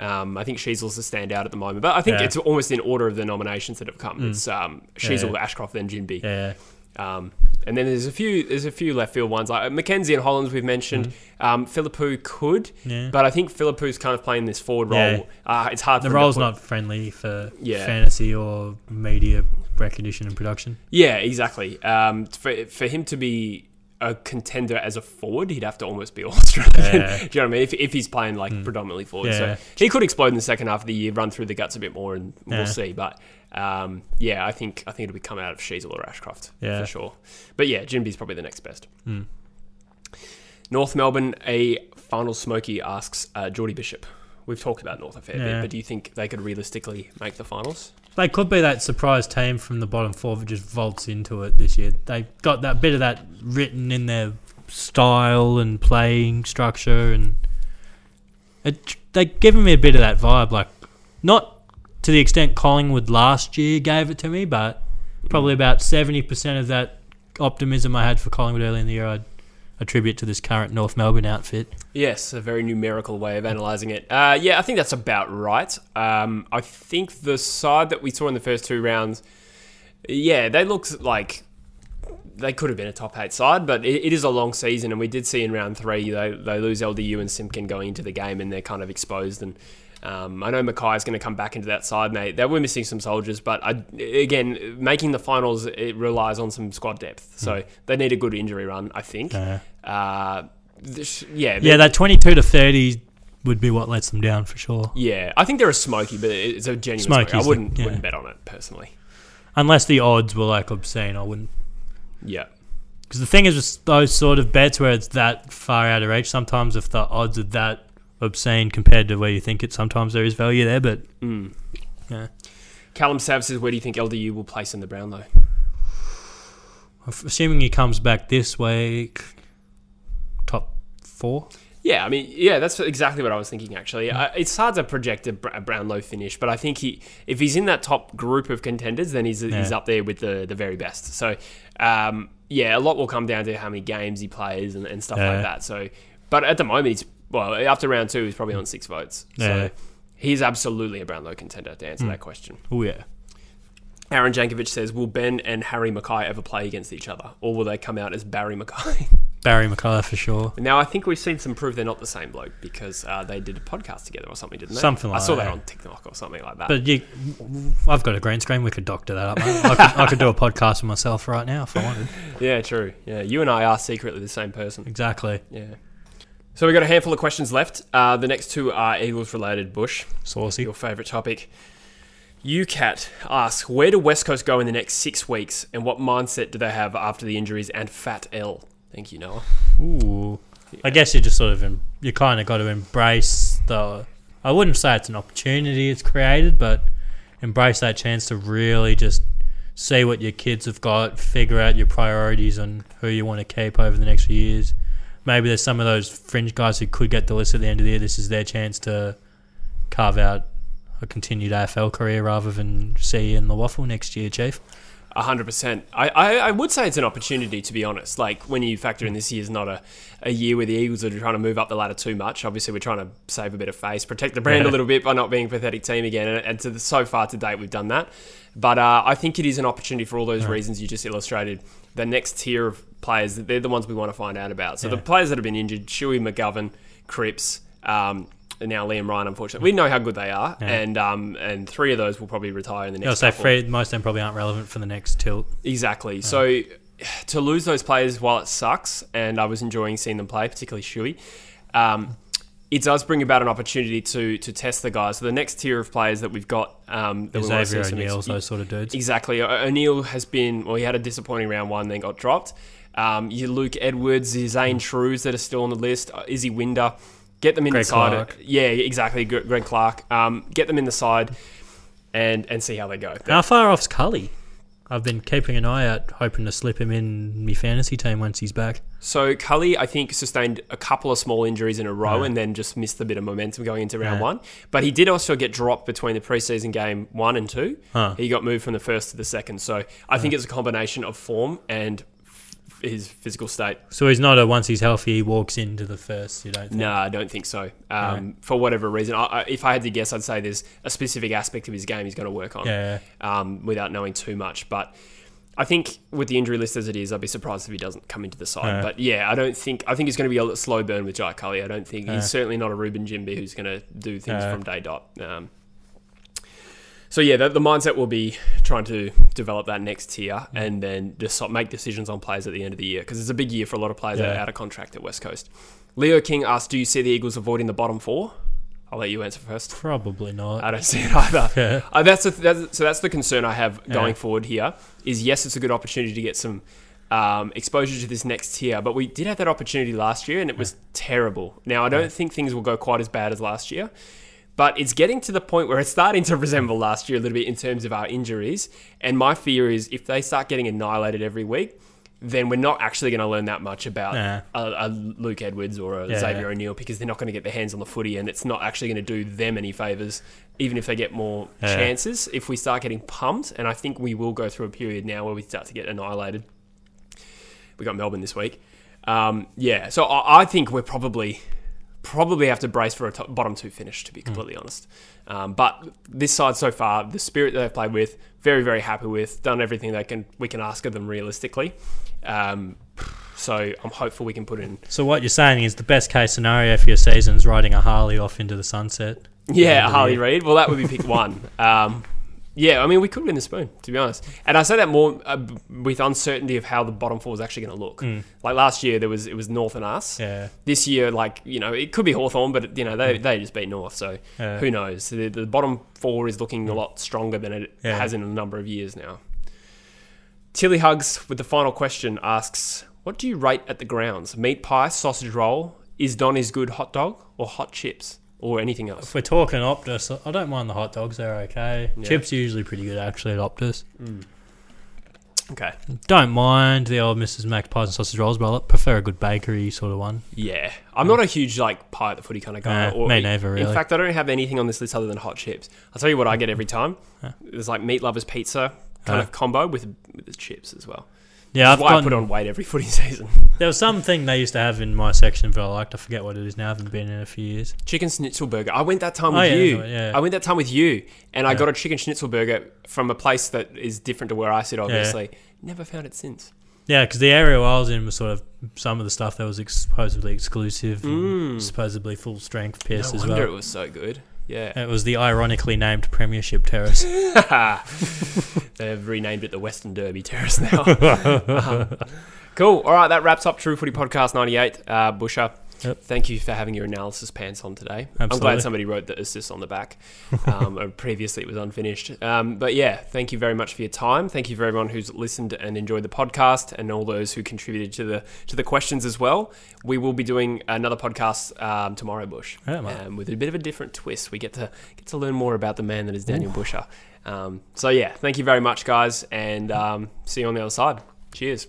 Um, I think Sheezel's the standout at the moment, but I think. Mm. it's almost in order of the nominations that have come. It's um, Sheezel, Ashcroft, then Ginbey. Yeah. Um, and then there's a few there's a few left field ones like Mackenzie and Hollands we've mentioned. Um, Phillipou could, Mm-hmm. Yeah. but I think Phillipou's kind of playing this forward role. Yeah. Uh, it's hard. The for him to role's not friendly for Yeah. fantasy or media recognition and production. Yeah, exactly. Um, for for him to be a contender as a forward, he'd have to almost be all Australian. Yeah. Do you know what I mean? If, if he's playing like predominantly forward, Yeah. so he could explode in the second half of the year, run through the guts a bit more, and Yeah. we'll see. But um, yeah, I think I think it'll be coming out of Sheezel or Ashcroft Yeah. for sure. But yeah, Ginbey's probably the next best. Hmm. North Melbourne, a final smoky asks uh, Geordie Bishop. We've talked about North a fair bit, but do you think they could realistically make the finals? They could be that surprise team from the bottom four that just vaults into it this year. They've got that bit of that written in their style and playing structure, and it, they given me a bit of that vibe. Like not to the extent Collingwood last year gave it to me, but probably about seventy percent of that optimism I had for Collingwood early in the year, I'd attribute to this current North Melbourne outfit. Yes, a very numerical way of analysing it. Uh, yeah, I think that's about right. Um, I think the side that we saw in the first two rounds, yeah, they looked like they could have been a top eight side, but it, it is a long season, and we did see in round three they, they lose LDU and Simpkin going into the game, and they're kind of exposed. And um, I know McKay is going to come back into that side, mate. They were missing some soldiers, but I, again, making the finals it relies on some squad depth, so they need a good injury run, I think. Uh, Uh, this, yeah, yeah, that twenty-two to thirty would be what lets them down for sure. Yeah, I think they're a smoky, but it's a genuine Smoky smoky. I wouldn't the- yeah. wouldn't bet on it personally. Unless the odds were like obscene, I wouldn't. Yeah, Because the thing is, with those sort of bets where it's that far out of reach, sometimes if the odds are that obscene compared to where you think it, sometimes there is value there. But mm. yeah, Callum Sav says, "Where do you think LDU will place in the Brownlow?" assuming he comes back this week, top four. Yeah, I mean, yeah, that's exactly what I was thinking. Actually, uh, it's hard to project a, Br- a Brownlow finish, but I think he, if he's in that top group of contenders, then he's, he's up there with the the very best. So, um, yeah, a lot will come down to how many games he plays and, and stuff Yeah. like that. So, but at the moment, he's well after round two, he's probably on six votes. Yeah. So, he's absolutely a Brownlow contender to answer that question. Oh yeah. Aaron Jankovic says, "Will Ben and Harry McKay ever play against each other, or will they come out as Barry McKay?" Barry McCullough for sure. Now I think we've seen some proof they're not the same bloke because uh, they did a podcast together or something, didn't they? Something like I saw that, that on TikTok or something like that. But you, I've got a green screen. We could doctor that up. Mate. I, could, I could do a podcast with myself right now if I wanted. yeah, true. Yeah, you and I are secretly the same person. Exactly. Yeah. So we've got a handful of questions left. Uh, the next two are Eagles related. Bush, Saucy. your favourite topic. UCAT asks, where do West Coast go in the next six weeks, and what mindset do they have after the injuries and Fat L? Thank you, Noah. Ooh. I guess you just sort of em- you kind of got to embrace the. I wouldn't say it's an opportunity it's created, but embrace that chance to really just see what your kids have got, figure out your priorities on who you want to keep over the next few years. Maybe there's some of those fringe guys who could get the list at the end of the year. This is their chance to carve out a continued AFL career rather than see you in the waffle next year, Chief. A hundred percent. I, I I would say it's an opportunity to be honest. Like when you factor in this year's not a, a year where the Eagles are trying to move up the ladder too much. Obviously, we're trying to save a bit of face, protect the brand a little bit by not being a pathetic team again. And, and to the, so far to date, we've done that. But uh, I think it is an opportunity for all those reasons you just illustrated. The next tier of players, that they're the ones we want to find out about. So the players that have been injured: Shuey, McGovern, Cripps. Um, and now Liam Ryan, unfortunately, we know how good they are, Yeah. and um, and three of those will probably retire in the next. I'll say couple. Fred, most of them probably aren't relevant for the next tilt. Exactly. So to lose those players while it sucks, and I was enjoying seeing them play, particularly Shuey, um, it does bring about an opportunity to to test the guys. So the next tier of players that we've got, um, that Xavier see some O'Neill's, ex- those sort of dudes. Exactly. O- O'Neill has been, well, he had a disappointing round one, then got dropped. Um, you Luke Edwards, your Zane Shrews that are still on the list, uh, Izzy Winder, get them in the side. Yeah, exactly. Gre- Greg Clark. Um, get them in the side and and see how they go. How far off's Culley? I've been keeping an eye out, hoping to slip him in my fantasy team once he's back. So Culley, I think, sustained a couple of small injuries in a row Yeah. and then just missed a bit of momentum going into round Yeah. one. But he did also get dropped between the preseason game one and two. Huh. He got moved from the first to the second. So I think it's a combination of form and his physical state. So he's not a once he's healthy, he walks into the first. You don't think? No, I don't think so. Um, For whatever reason, I, I, if I had to guess, I'd say there's a specific aspect of his game he's going to work on Yeah. um, without knowing too much. But I think with the injury list as it is, I'd be surprised if he doesn't come into the side. But yeah, I don't think I think it's going to be a slow burn with Jai Culley. I don't think he's certainly not a Reuben Ginbey who's going to do things from day dot. Um, so yeah, the, the mindset will be trying to develop that next tier and then just make decisions on players at the end of the year because it's a big year for a lot of players that are out of contract at West Coast. Leo King asked, "Do you see the Eagles avoiding the bottom four? I'll let you answer first. Probably not. I don't see it either. Yeah. Uh, that's, the that's so that's the concern I have going Yeah. forward here. Is yes, it's a good opportunity to get some um, exposure to this next tier, but we did have that opportunity last year and it was terrible. Now I don't think things will go quite as bad as last year, but it's getting to the point where it's starting to resemble last year a little bit in terms of our injuries. And my fear is if they start getting annihilated every week. Then we're not actually going to learn that much about Nah. a, a Luke Edwards or a Yeah. Xavier O'Neill because they're not going to get their hands on the footy and it's not actually going to do them any favors, even if they get more Yeah. chances. If we start getting pumped, and I think we will go through a period now where we start to get annihilated. We got Melbourne this week. Um, yeah, so I, I think we're probably probably have to brace for a top, bottom two finish, to be completely honest. Um, but this side so far, the spirit that they've played with, very very happy with, done everything they can we can ask of them realistically. Um, so I'm hopeful we can put in So what you're saying is the best case scenario for your season is riding a Harley off into the sunset. Yeah, Harley. Reid. Well, that would be pick one. Um, yeah, I mean, we could win the spoon, to be honest. And I say that more uh, with uncertainty of how the bottom four is actually going to look. Mm. Like last year, there was it was North and us. Yeah. This year, like you know, it could be Hawthorn, but you know they, mm. they just beat North, so Yeah. who knows? The, the bottom four is looking a mm. lot stronger than it Yeah. has in a number of years now. Tilly Hugs with the final question asks, "What do you rate at the grounds? Meat pie, sausage roll, is Donny's good hot dog, or hot chips, or anything else?" If we're talking Optus, I don't mind the hot dogs. They're okay. Yeah. Chips are usually pretty good actually at Optus. Mm. Okay. Don't mind the old Mrs. Mac pies and sausage rolls, but I prefer a good bakery sort of one. Yeah, I'm not a huge like pie at the footy kind of guy. Nah, me neither, In fact, I don't have anything on this list other than hot chips. I'll tell you what I get every time. There's like meat lovers pizza kind of combo with with the chips as well. Yeah, That's I've why I gone, put on weight every footy season. There was something they used to have in my section that I liked. I forget what it is now. I haven't been in a few years. Chicken schnitzel burger. I went that time Oh, with yeah, you. yeah. I went that time with you, and I got a chicken schnitzel burger from a place that is different to where I sit. Obviously, never found it since. Yeah, because the area I was in was sort of some of the stuff that was ex- supposedly exclusive, and Mm. supposedly full strength No piss as wonder well. it was so good. Yeah, It was the ironically named Premiership Terrace. they've renamed it the Western Derby Terrace now. Cool. All right, that wraps up True Footy Podcast 98. Uh, Busher, Yep. thank you for having your analysis pants on today. I'm glad somebody wrote the assist on the back. Um, previously, it was unfinished. Um, but yeah, thank you very much for your time. Thank you for everyone who's listened and enjoyed the podcast, and all those who contributed to the to the questions as well. We will be doing another podcast um, tomorrow, Bush, Yeah, um, with a bit of a different twist. We get to get to learn more about the man that is Daniel Busher. Um, so yeah, thank you very much, guys, and um, see you on the other side. Cheers.